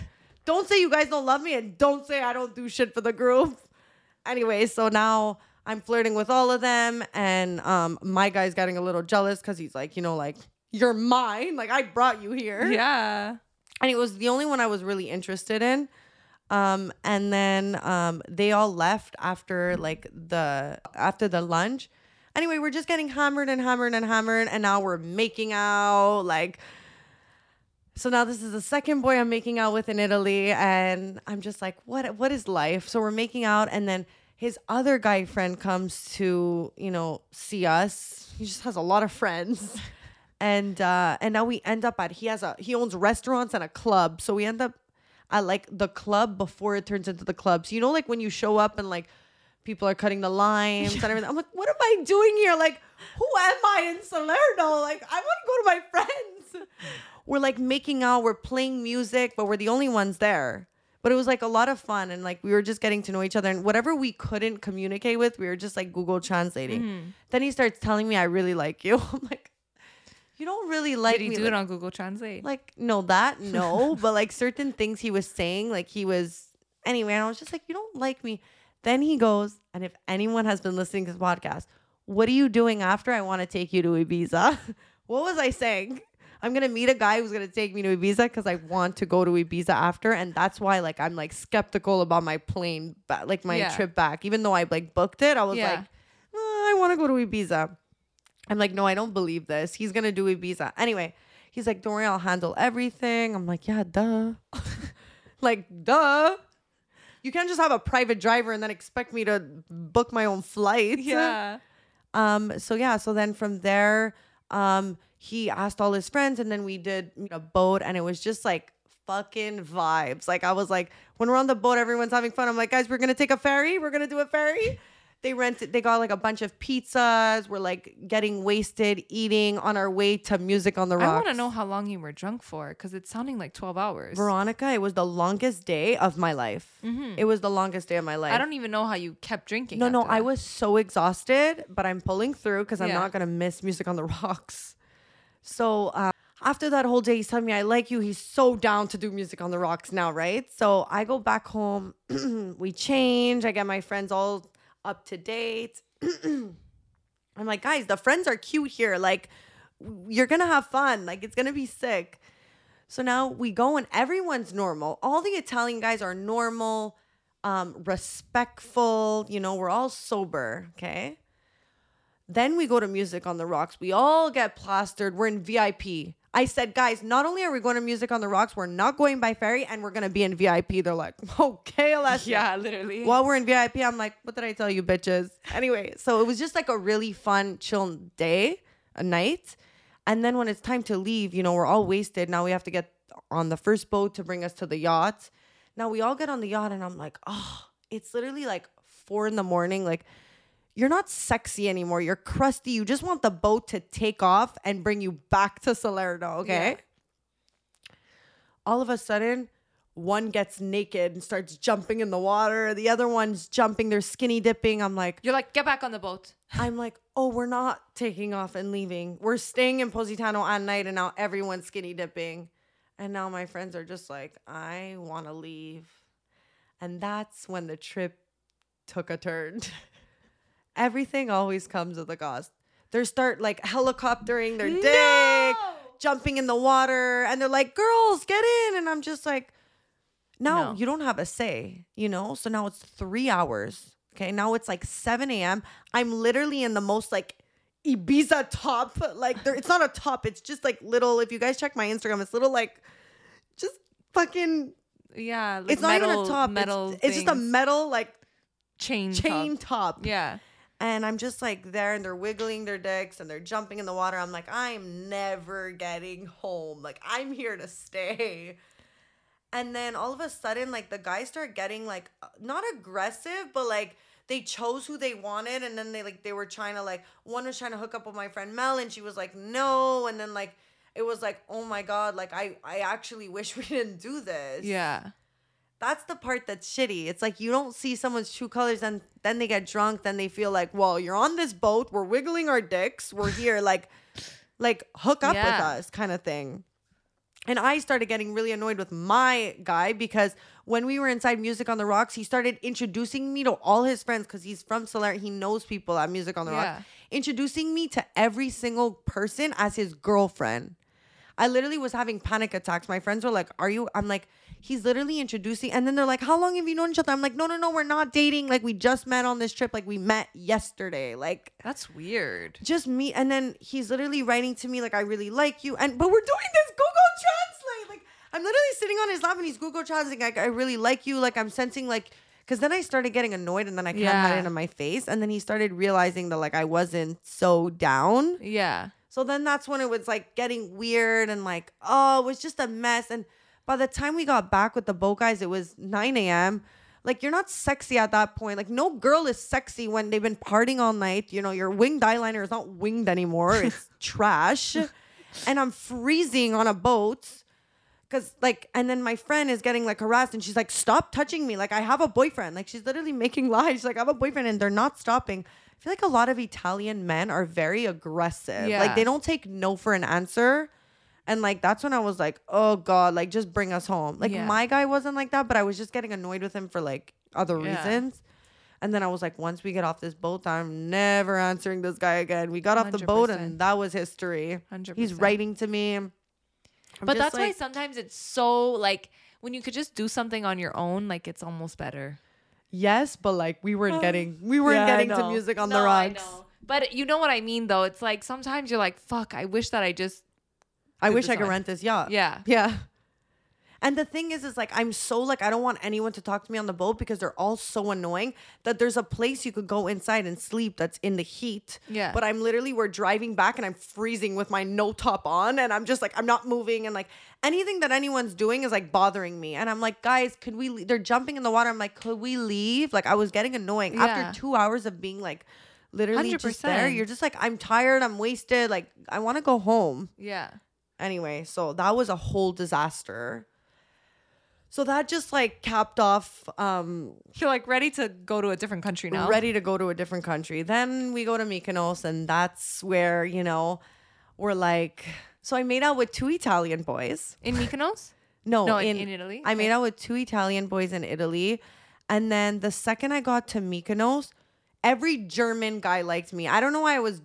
don't say you guys don't love me and don't say I don't do shit for the group anyway, so now I'm flirting with all of them, and um, my guy's getting a little jealous because he's like, you know, like you're mine, like I brought you here, yeah. and it was the only one I was really interested in. Um, and then um, they all left after like the after the lunch. Anyway, we're just getting hammered and hammered and hammered, and now we're making out like. So now this is the second boy I'm making out with in Italy, and I'm just like, what? What is life? So we're making out, and then his other guy friend comes to you know see us. He just has a lot of friends, and uh, and now we end up at he has a he owns restaurants and a club, so we end up at like the club before it turns into the club. So you know, like when you show up and like people are cutting the limes and everything. I'm like, what am I doing here? Like, who am I in Salerno? Like, I want to go to my friends. We're like making out, we're playing music, but we're the only ones there. But it was like a lot of fun and like we were just getting to know each other and whatever we couldn't communicate with, we were just like Google translating. Mm-hmm. Then he starts telling me I really like you. I'm like, you don't really like Did he me. do like, it on Google Translate? like no that no but like certain things he was saying like he was anyway and i was just like you don't like me then he goes and if anyone has been listening to this podcast what are you doing after i want to take you to ibiza what was i saying i'm gonna meet a guy who's gonna take me to ibiza because i want to go to ibiza after and that's why like i'm like skeptical about my plane ba- like my Yeah. trip back even though i like booked it i was Yeah. like "Oh, i want to go to ibiza I'm like, no, I don't believe this. He's gonna do Ibiza. Anyway, he's like, don't worry, I'll handle everything. I'm like, yeah, duh. like, duh. You can't just have a private driver and then expect me to book my own flight. yeah. Um, so yeah, so then from there, um, he asked all his friends, and then we did a boat, and it was just like fucking vibes. Like I was like, when we're on the boat, everyone's having fun. I'm like, guys, we're gonna take a ferry. We're gonna do a ferry. They rented. They got like a bunch of pizzas. We're like getting wasted, eating on our way to music on the rocks. I want to know how long you were drunk for because it's sounding like 12 hours. Veronica, it was the longest day of my life. It was the longest day of my life. Mm-hmm. I don't even know how you kept drinking. No, no, after I was so exhausted, but I'm pulling through because I'm Yeah. not gonna miss music on the rocks. So uh, after that whole day, he's telling me I like you. He's so down to do music on the rocks now, right? So I go back home. we change. I get my friends all up to date. I'm like, guys, the friends are cute here. Like, you're gonna have fun. Like, it's gonna be sick. So now we go and everyone's normal. All the Italian guys are normal, um, respectful. You know, we're all sober. Okay. Then we go to music on the rocks. We all get plastered. We're in VIP. I said, guys, not only are we going to music on the rocks, we're not going by ferry and we're going to be in VIP. They're like, okay, Alessia. Yeah, literally. While we're in VIP, I'm like, what did I tell you, bitches? Anyway, so it was just like a really fun, chill day, a night. And then when it's time to leave, you know, we're all wasted. Now we have to get on the first boat to bring us to the yacht. Now we all get on the yacht, and I'm like, oh, it's literally like four in the morning. Like, you're not sexy anymore. You're crusty. You just want the boat to take off and bring you back to Salerno, okay? All of a sudden, one gets naked and starts jumping in the water. The other one's jumping, they're skinny dipping. I'm like, You're like, get back on the boat. I'm like, oh, we're not taking off and leaving. We're staying in Positano at night, and now everyone's skinny dipping. And now my friends are just like, I want to leave. And that's when the trip took a turn. Everything always comes with a cost. They start like helicoptering their dick, jumping in the water, and they're like, girls, get in. And I'm just like, no, No. you don't have a say, you know? So now it's three hours. Okay. Now it's like 7 a.m. I'm literally in the most like Ibiza top. Like there, it's not a top, it's just like little. If you guys check my Instagram, it's little like just fucking Yeah. Like it's not even a top. Metal. It's, just a metal like chain. chain top. top. Yeah. And I'm just like there and they're wiggling their dicks and they're jumping in the water. I'm like, I'm never getting home. Like, I'm here to stay. And then all of a sudden, like, the guys start getting like not aggressive, but like they chose who they wanted. And then they like, they were trying to like, one was trying to hook up with my friend Mel and she was like, no. And then like, it was like, oh my God, like, I, I actually wish we didn't do this Yeah. That's the part that's shitty. It's like you don't see someone's true colors and then they get drunk, then they feel like, well, you're on this boat, we're wiggling our dicks, we're here, like like hook up with us kind of thing. And I started getting really annoyed with my guy because when we were inside Music on the Rocks, he started introducing me to all his friends because he's from Salerno. He knows people at Music on the Yeah. Rocks. Introducing me to every single person as his girlfriend. I literally was having panic attacks. My friends were like, Are you? I'm like, He's literally introducing. And then they're like, How long have you known each other? I'm like, No, no, no, we're not dating. Like, we just met on this trip. Like, we met yesterday. Like, That's weird. just me. And then he's literally writing to me, like, I really like you. And, but we're doing this Google Translate. Like, I'm literally sitting on his lap and he's Google Translating, like, I really like you. Like, I'm sensing, like, because then I started getting annoyed and then I kind of had it in my face. And then he started realizing that, like, I wasn't so down. Yeah. So then that's when it was like getting weird and like, oh, it was just a mess. And by the time we got back with the boat guys, it was 9 a.m. Like, you're not sexy at that point. Like, no girl is sexy when they've been partying all night. You know, your winged eyeliner is not winged anymore, it's trash. And I'm freezing on a boat. Cause like, and then my friend is getting like harassed, and she's like, "Stop touching me!" Like I have a boyfriend. Like she's literally making lies. She's like, "I have a boyfriend," and they're not stopping. I feel like a lot of Italian men are very aggressive. Yeah. Like they don't take no for an answer. And like that's when I was like, "Oh God, like just bring us home." Like Yeah. my guy wasn't like that, but I was just getting annoyed with him for like other Yeah. reasons. And then I was like, once we get off this boat, I'm never answering this guy again. We got off the boat, and that was history. He's 100%. writing to me. I'm But that's why sometimes it's so like when you could just do something on your own, like it's almost better. Yes, but like we weren't getting we weren't Yeah, getting to music on No, the rocks. But you know what I mean though. It's like sometimes you're like, fuck, I wish that I just I, wish I could rent this yacht. Yeah. Yeah. And the thing is, is like I'm so like I don't want anyone to talk to me on the boat because they're all so annoying that there's a place you could go inside and sleep that's in the heat. Yeah. But I'm literally we're driving back and I'm freezing with my no top on and I'm just like I'm not moving and like anything that anyone's doing is like bothering me. And I'm like, guys, could we? le-" They're jumping in the water. I'm like, could we leave? Like I was getting annoying Yeah. after two hours of being like. Literally just there. You're just like, I'm tired, I'm wasted, like I want to go home Yeah. anyway so that was a whole disaster so that just like capped off um You're like ready to go to a different country now. ready to go to a different country. Then we go to mykonos and that's where you know we're like so i made out with two italian boys. In Mykonos. no, No, in- in Italy? i made out with two italian boys in italy. And then the second i got to mykonos every german guy liked me. I don't know why i was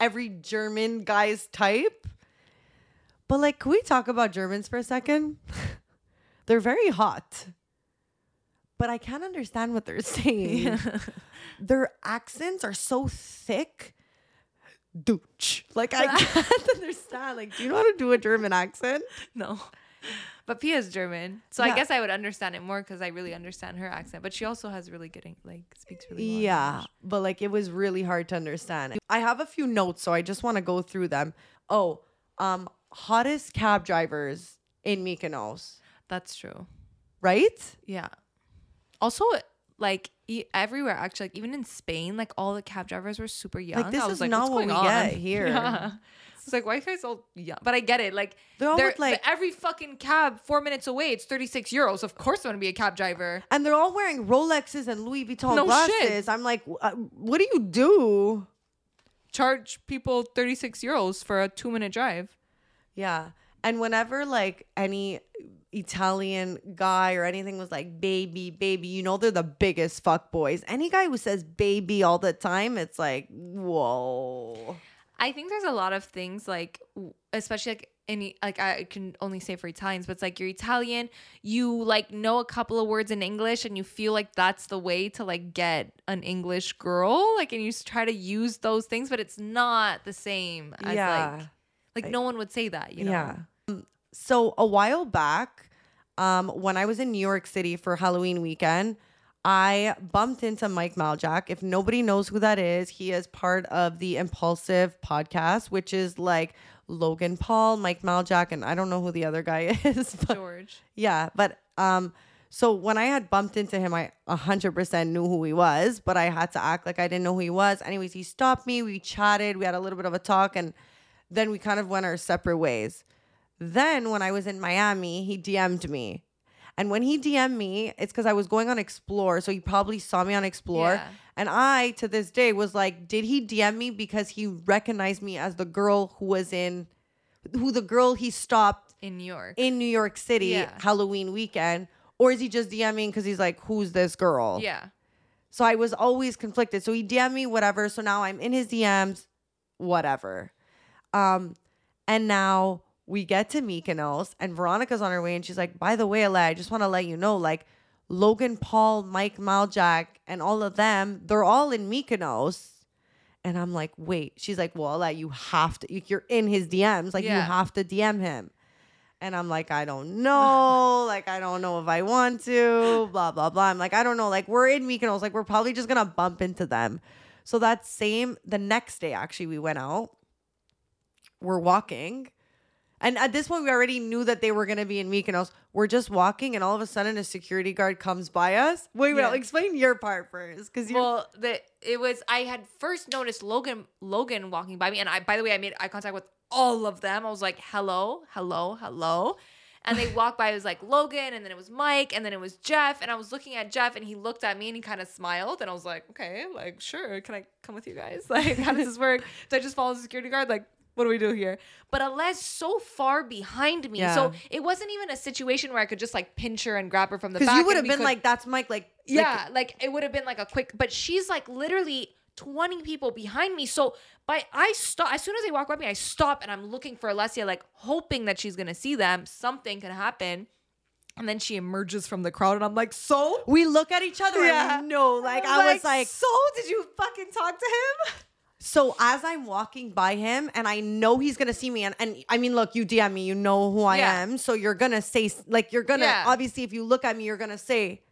every german guy's type. But like can we talk about germans for a second they're very hot but i can't understand what they're saying their accents are so thick Dooch. Like I can't understand. Like, do you know how to do a German accent? No. But Pia is German, so Yeah. I guess I would understand it more because I really understand her accent. But she also has really good, like, speaks really well. Yeah, English. but like it was really hard to understand. I have a few notes, so I just want to go through them. Oh, um, hottest cab drivers in Mykonos, that's true. right? Yeah. Also, like e- everywhere, actually, like even in Spain, like all the cab drivers were super young. Like this I was is like, not what we on? get here. Yeah. It's like, why are you guys all young? But I get it. Like, They're all they're- with, like- every fucking cab four minutes away, it's 36 euros. Of course, I want to be a cab driver. And they're all wearing Rolexes and Louis Vuitton No glasses. shit. I'm like, uh, what do you do? Charge people 36 euros for a two minute drive. Yeah. And whenever like any Italian guy or anything was like baby, baby, you know they're the biggest fuck boys. Any guy who says baby all the time, it's like, whoa. I think there's a lot of things like, especially like any like I can only say for Italians, but it's like you're Italian, you like know a couple of words in English, and you feel like that's the way to like get an English girl, like, and you try to use those things, but it's not the same as Yeah. like like no one would say that, you know? Yeah. So a while back, um, when I was in New York City for Halloween weekend, I bumped into Mike Majlak. If nobody knows who that is, he is part of the Impulsive podcast, which is like Logan Paul, Mike Majlak, and I don't know who the other guy is. But George. yeah, but um, so when I had bumped into him, I 100% knew who he was, but I had to act like I didn't know who he was. Anyways, he stopped me. We chatted. We had a little bit of a talk, and then we kind of went our separate ways. Then when I was in Miami, he DM'd me. And when he DM'd me, it's because I was going on Explore. So he probably saw me on Explore. Yeah. And I, to this day, was like, did he DM me because he recognized me as the girl who was in, who the girl he stopped In New York. in New York City Yeah. Halloween weekend? Or is he just DMing because he's like, who's this girl? yeah. So I was always conflicted. So he DM'd me, whatever. So now I'm in his DMs, whatever. Um, and now we get to Mykonos, and Veronica's on her way, and she's like, "By the way, Ale, I just want to let you know, like Logan Paul, Mike Majlak, and all of them, they're all in Mykonos." And I'm like, "Wait." She's like, "Well, Ale, you have to. You're in his DMs, like you have to DM him." And I'm like, I don't know. like, I don't know if I want to. Blah, blah, blah. I'm like, I don't know. Like, we're in Mykonos. Like, we're probably just going to bump into them. So that same, the next day, actually, we went out. We're walking. And at this point, we already knew that they were going to be in Mykonos. We're just walking, and all of a sudden, a security guard comes by us. Wait, wait, Yeah. explain your part first. Because. Well, the it was I had first noticed Logan Logan walking by me, and I by the way I made eye contact with all of them. I was like, "Hello, hello, hello," and they walked by. It was like Logan, and then it was Mike, and then it was Jeff, and I was looking at Jeff, and he looked at me, and he kind of smiled, and I was like, "Okay, like sure, can I come with you guys? Like, how does this work? Do I just follow the security guard? Like." What do we do here? But Alez so far behind me, Yeah. so it wasn't even a situation where I could just like pinch her and grab her from the back. Because you would have been could- like, that's Mike. Like, yeah, like, it would have been like a quick, but she's like literally 20 people behind me. So by I stop as soon as they walk by me, I stop and I'm looking for Alessia, like hoping that she's gonna see them. Something could happen. And then she emerges from the crowd, and I'm like, so? we look at each other Yeah. and we know. Like, I was like, so did you fucking talk to him? So as I'm walking by him and I know he's gonna see me, and, and I mean, look, you DM me, you know who I Yeah. am, so you're gonna say like you're gonna Yeah. obviously if you look at me, you're gonna say,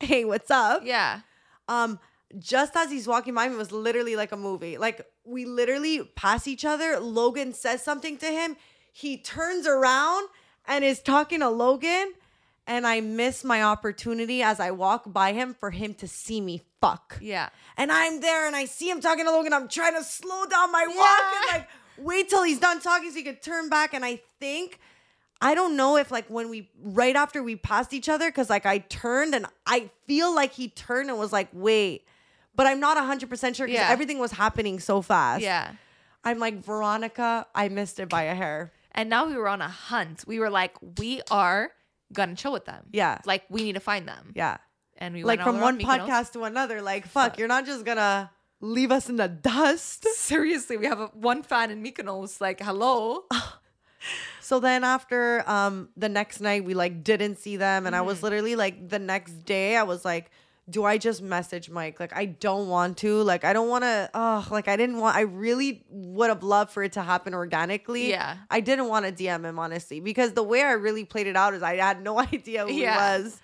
"Hey, what's up?" Yeah. Um, just as he's walking by me, it was literally like a movie. Like we literally pass each other. Logan says something to him. He turns around and is talking to Logan. And I miss my opportunity as I walk by him for him to see me fuck. Yeah. And I'm there and I see him talking to Logan. I'm trying to slow down my walk Yeah. and like wait till he's done talking so he could turn back. And I think I don't know if like when we right after we passed each other, because like I turned and I feel like he turned and was like, wait. But I'm not 100% sure because Yeah. everything was happening so fast. Yeah. I'm like, Veronica, I missed it by a hair. And now we were on a hunt. We were like, we are gonna chill with them. Yeah. Like we need to find them. Yeah. And we like went from one Mykonos. podcast to another. Like, fuck, you're not just gonna leave us in the dust. Seriously, we have a, one fan in Mykonos. Like, hello. So then after um the next night we like didn't see them and I Mm-hmm. was literally like the next day I was like do I just message Mike? Like I don't want to. Like I don't want to oh like I didn't want I really would have loved for it to happen organically. Yeah. I didn't want to DM him honestly because the way I really played it out is I had no idea who Yeah. he was.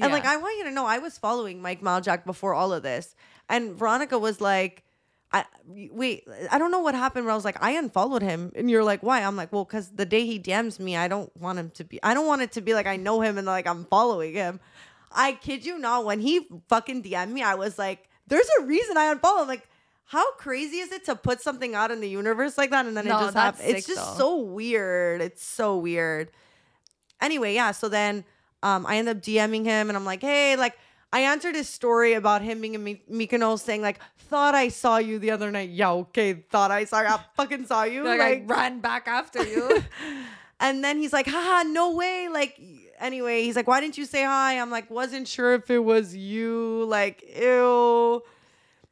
And like I want you to know I was following Mike Majlak before all of this. And Veronica was like I wait, I don't know what happened where I was like, I unfollowed him. And you're like, why? I'm like, well, because the day he DMs me, I don't want him to be I don't want it to be like I know him and like I'm following him. I kid you not, when he fucking DM'd me, I was like, there's a reason I unfollow. Like, how crazy is it to put something out in the universe like that and then No, it just happens? It's just though. so weird. It's so weird anyway, yeah. So then um, I end up DMing him and I'm like, hey, like I answered his story about him being in My- Mykonos saying like, thought I saw you the other night. Yeah, okay, thought I saw, I fucking saw you. like, Like, I ran back after you. and then he's like, haha, no way. Like, anyway, he's like, why didn't you say hi? I'm like, wasn't sure if it was you. Like, ew.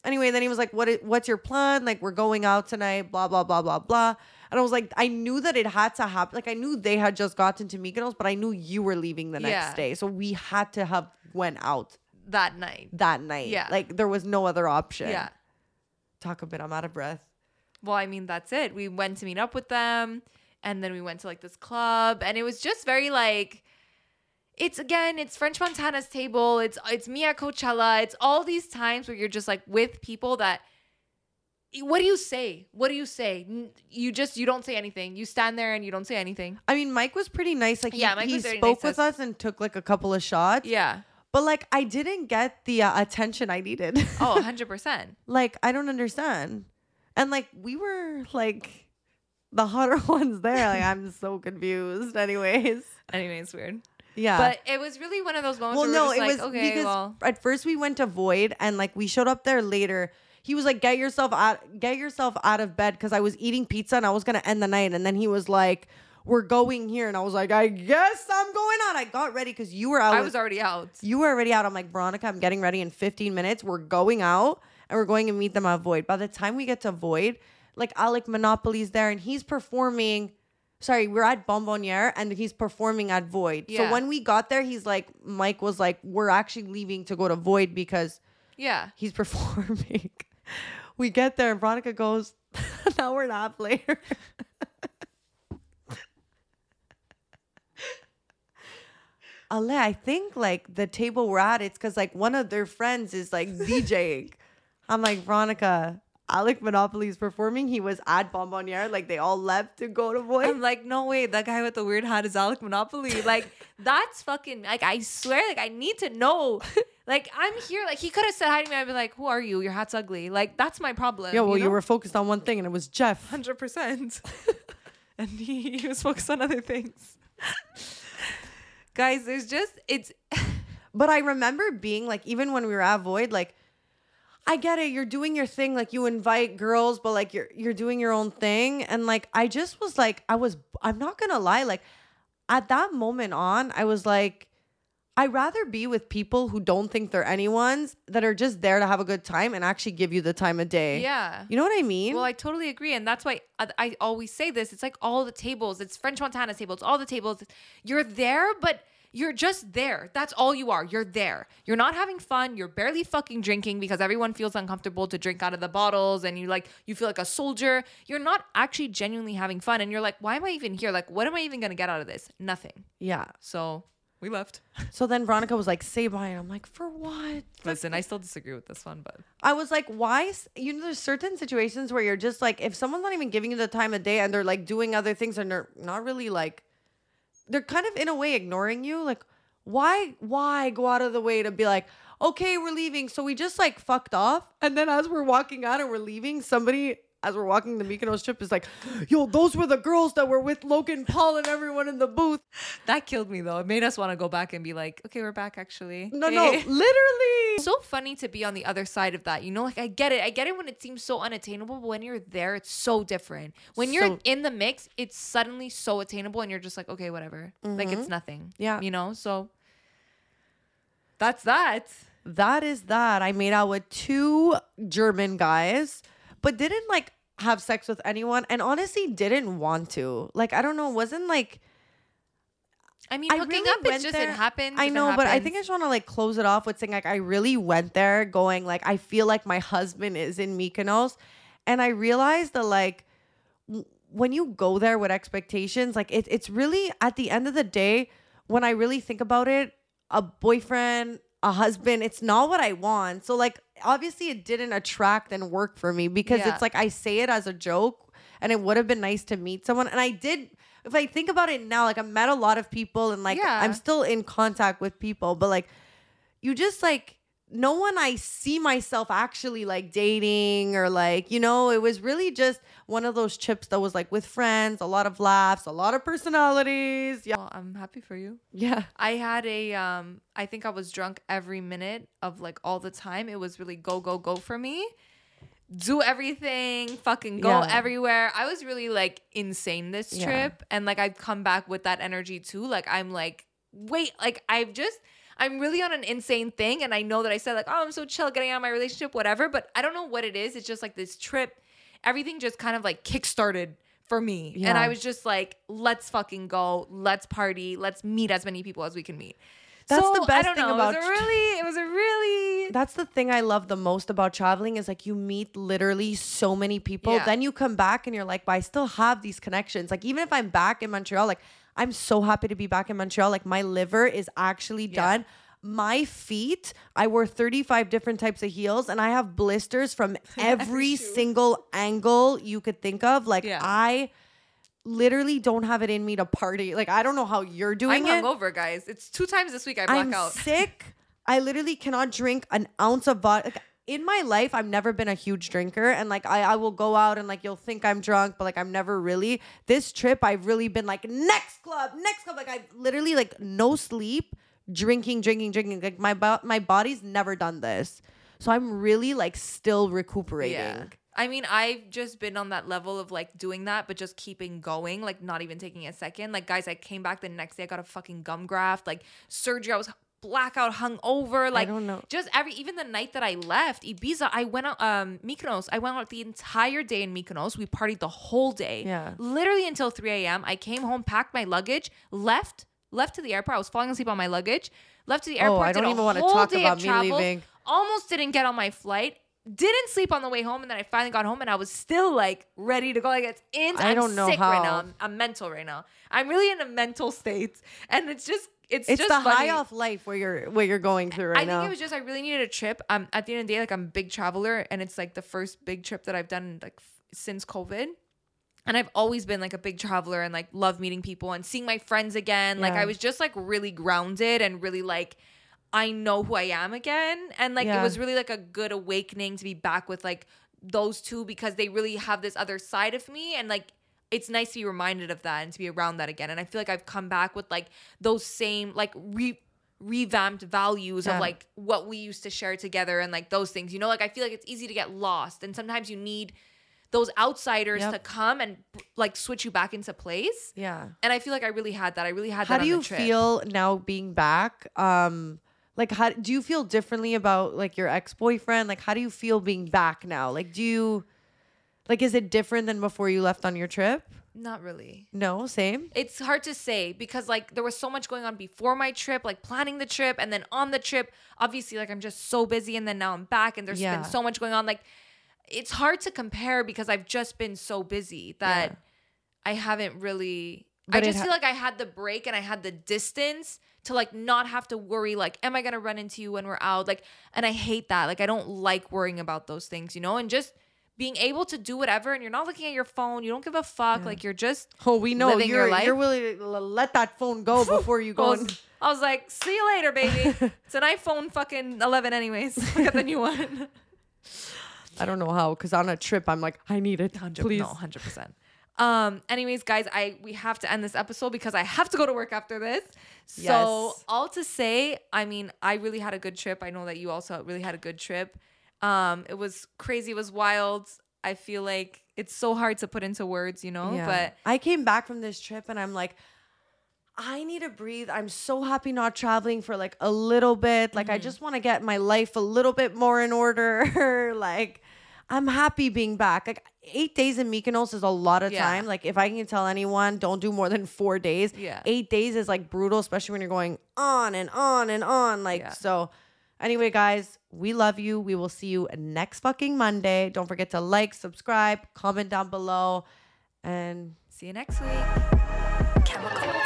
Anyway, then he was like, what? What's your plan? Like, we're going out tonight. Blah blah blah blah blah. And I was like, I knew that it had to happen. Like, I knew they had just gotten to Mykonos, but I knew you were leaving the next Yeah. day, so we had to have went out that night. that night. Yeah. like there was no other option. Yeah. Talk a bit. I'm out of breath. Well, I mean, that's it. We went to meet up with them and then we went to like this club and it was just very like it's again, it's French Montana's table. It's it's me at Coachella. It's all these times where you're just like with people that what do you say? What do you say? You just you don't say anything. You stand there and you don't say anything. I mean, Mike was pretty nice. Like, he, Yeah, Mike he was very spoke nice with us. us and took like a couple of shots. Yeah. But like, I didn't get the uh, attention I needed. Oh, 100%. like, I don't understand. And like, we were like the hotter ones there. Like, I'm so confused. Anyways, anyway, it's weird. Yeah. But it was really one of those moments well, where no, we're it just was like, okay, because well, at first we went to Void and like we showed up there later. He was like, "Get yourself out, get yourself out of bed," because I was eating pizza and I was gonna end the night. And then he was like, "We're going here," and I was like, "I guess I'm going out." I got ready because you were out. I was already out. you were already out. I'm like, Veronica, I'm getting ready in 15 minutes. We're going out and we're going to meet them at Void. By the time we get to Void, like Alec Monopoly's there and he's performing. Sorry, we're at Bonbonniere and he's performing at Void. So when we got there, he's like, Mike was like, we're actually leaving to go to Void because Yeah. he's performing. we get there and Veronica goes, an hour and a half later. Ale, I think like the table we're at, it's because like one of their friends is like DJing. I'm like, Veronica, Alec Monopoly is performing. He was at Bonbonniere. Like they all left to go to Void. I'm like, no way, that guy with the weird hat is Alec Monopoly. Like, that's fucking like I swear, like I need to know. Like, I'm here. Like he could have said hi to me. I'd be like, Who are you? Your hat's ugly. Like, that's my problem. yeah, well, you, know? were focused on one thing and it was Jeff. hundred percent. And he, he was focused on other things. Guys, there's just it's But I remember being like, even when we were at Void, like, I get it. You're doing your thing. Like you invite girls, but like you're you're doing your own thing. And like I just was like, I was I'm not gonna lie, like at that moment on, I was like, I'd rather be with people who don't think they're anyone's that are just there to have a good time and actually give you the time of day. yeah. You know what I mean? Well, I totally agree, and that's why I, I always say this. It's like all the tables. It's French Montana's table. It's all the tables. You're there, but you're just there. That's all you are. You're there. You're not having fun. You're barely fucking drinking because everyone feels uncomfortable to drink out of the bottles and you like you feel like a soldier. You're not actually genuinely having fun and you're like, "Why am I even here? Like what am I even going to get out of this?" Nothing. Yeah. So, we left. So then Veronica was like, say bye. And I'm like, for what? Listen, I still disagree with this one, but I was like, why? You know, there's certain situations where you're just like, if someone's not even giving you the time of day and they're like doing other things and they're not really like, they're kind of in a way ignoring you. Like, why, why go out of the way to be like, okay, we're leaving. So we just like fucked off. And then as we're walking out and we're leaving, somebody, as we're walking the Mykonos trip, is like, yo, those were the girls that were with Logan Paul and everyone in the booth. that killed me though. It made us want to go back and be like, "Okay, we're back actually." No, no, Hey. literally. so funny to be on the other side of that. You know, like I get it. I get it when it seems so unattainable, but when you're there, it's so different. When you're So- in the mix, it's suddenly so attainable and you're just like, okay, whatever. Like it's nothing. Mm-hmm. Yeah. You know? So that's that. that is that. I made out with two German guys, but didn't like have sex with anyone and honestly didn't want to. Like, I don't know, wasn't like I mean, I hooking really up, it's just there- it happens. I know, but I think I just want to like close it off with saying like I really went there going like I feel like my husband is in Mykonos and I realized that like w- when you go there with expectations like it, it's really at the end of the day when I really think about it a boyfriend a husband it's not what I want so like obviously it didn't attract and work for me because Yeah. it's like I say it as a joke and it would have been nice to meet someone and I did if I think about it now like I met a lot of people and like Yeah. I'm still in contact with people but like you just like no one I see myself actually like dating or like, you know, it was really just one of those chips that was like with friends, a lot of laughs, a lot of personalities. Yeah. Well, I'm happy for you. Yeah. I had a um I think I was drunk every minute of like all the time. It was really go go go for me. Do everything, fucking go Yeah. everywhere. I was really like insane this Yeah. trip and like I've come back with that energy too. Like I'm like wait, like I've just I'm really on an insane thing and I know that I said like oh I'm so chill getting out of my relationship whatever, but I don't know what it is. It's just like this trip everything just kind of like kickstarted for me. And I was just like let's fucking go. Let's party. Let's meet as many people as we can meet. That's So, the I best don't thing know. about it was a really, it was a really. That's the thing I love the most about traveling is like you meet literally so many people. Yeah. Then you come back and you're like, but I still have these connections. Like even if I'm back in Montreal, like I'm so happy to be back in Montreal. Like my liver is actually done. My feet, I wore 35 different types of heels and I have blisters from every single angle you could think of. Like Yeah. I literally don't have it in me to party. Like I don't know how you're doing I'm it. hungover, guys. It's two times this week I black I'm out. sick. I literally cannot drink an ounce of vodka. In my life, I've never been a huge drinker, and like I, I will go out and like you'll think I'm drunk, but like I'm never really. This trip, I've really been like next club, next club. Like I've literally like no sleep, drinking, drinking, drinking. Like my bo- my body's never done this, so I'm really like still recuperating. Yeah. I mean, I've just been on that level of like doing that, but just keeping going, like not even taking a second. Like, guys, I came back the next day, I got a fucking gum graft, like surgery. I was blackout, hung over. Like, don't know. Just every, even the night that I left Ibiza, I went out, um, Mykonos. I went out the entire day in Mykonos. We partied the whole day. Yeah. Literally until 3 a.m. I came home, packed my luggage, left, left to the airport. I was falling asleep on my luggage, left to the airport. Oh. I don't even wanna whole talk about me travel, leaving. almost didn't get on my flight didn't sleep on the way home and then i finally got home and i was still like ready to go like it's in I I'm don't know sick right how. now I'm, I'm mental right now i'm really in a mental state and it's just it's, It's just the funny. high off life where you're what you're going through right I now. think it was just I really needed a trip. Um, at the end of the day, like I'm a big traveler, and it's like the first big trip that I've done like f- since COVID. And I've always been like a big traveler and like love meeting people and seeing my friends again. Like I was just like really grounded and really like I know who I am again. And like it was really like a good awakening to be back with like those two because they really have this other side of me and like it's nice to be reminded of that and to be around that again. And I feel like I've come back with like those same like re revamped values Yeah. of like what we used to share together and like those things. You know, like I feel like it's easy to get lost and sometimes you need those outsiders Yep. to come and like switch you back into place. yeah. And I feel like I really had that. I really had how that. do you the trip. feel now being back um like how do you feel differently about like your ex-boyfriend like how do you feel being back now like do you like is it different than before you left on your trip Not really. No, same. It's hard to say because like there was so much going on before my trip, like planning the trip and then on the trip. Obviously, like I'm just so busy and then now I'm back and there's Yeah. been so much going on. Like it's hard to compare because I've just been so busy that Yeah. I haven't really But I just ha- feel like I had the break and I had the distance to like not have to worry like am I going to run into you when we're out? Like and I hate that. Like I don't like worrying about those things, you know? And just being able to do whatever and you're not looking at your phone, you don't give a fuck, like you're just Oh, we know Living you're life? you're willing to let that phone go before you I go. was, and- I was like, see you later, baby. it's an iPhone fucking 11 anyways. Look at the new one. I don't know how, because on a trip I'm like, I need it, please. No, 100%. Um, anyways, guys, I we have to end this episode because I have to go to work after this. So Yes. all to say, I mean, I really had a good trip. I know that you also really had a good trip. Um, it was crazy, it was wild. I feel like it's so hard to put into words, you know, Yeah. but I came back from this trip and I'm like, I need to breathe. I'm so happy not traveling for like a little bit. Like, Mm-hmm. I just want to get my life a little bit more in order. like, I'm happy being back. Like, eight days in Mykonos is a lot of Yeah. time. Like, if I can tell anyone, don't do more than four days. Yeah. Eight days is like brutal, especially when you're going on and on and on. Like, Yeah. so. Anyway, guys, we love you. We will see you next fucking Monday. Don't forget to like, subscribe, comment down below, and see you next week. Chemical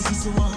sisi wa,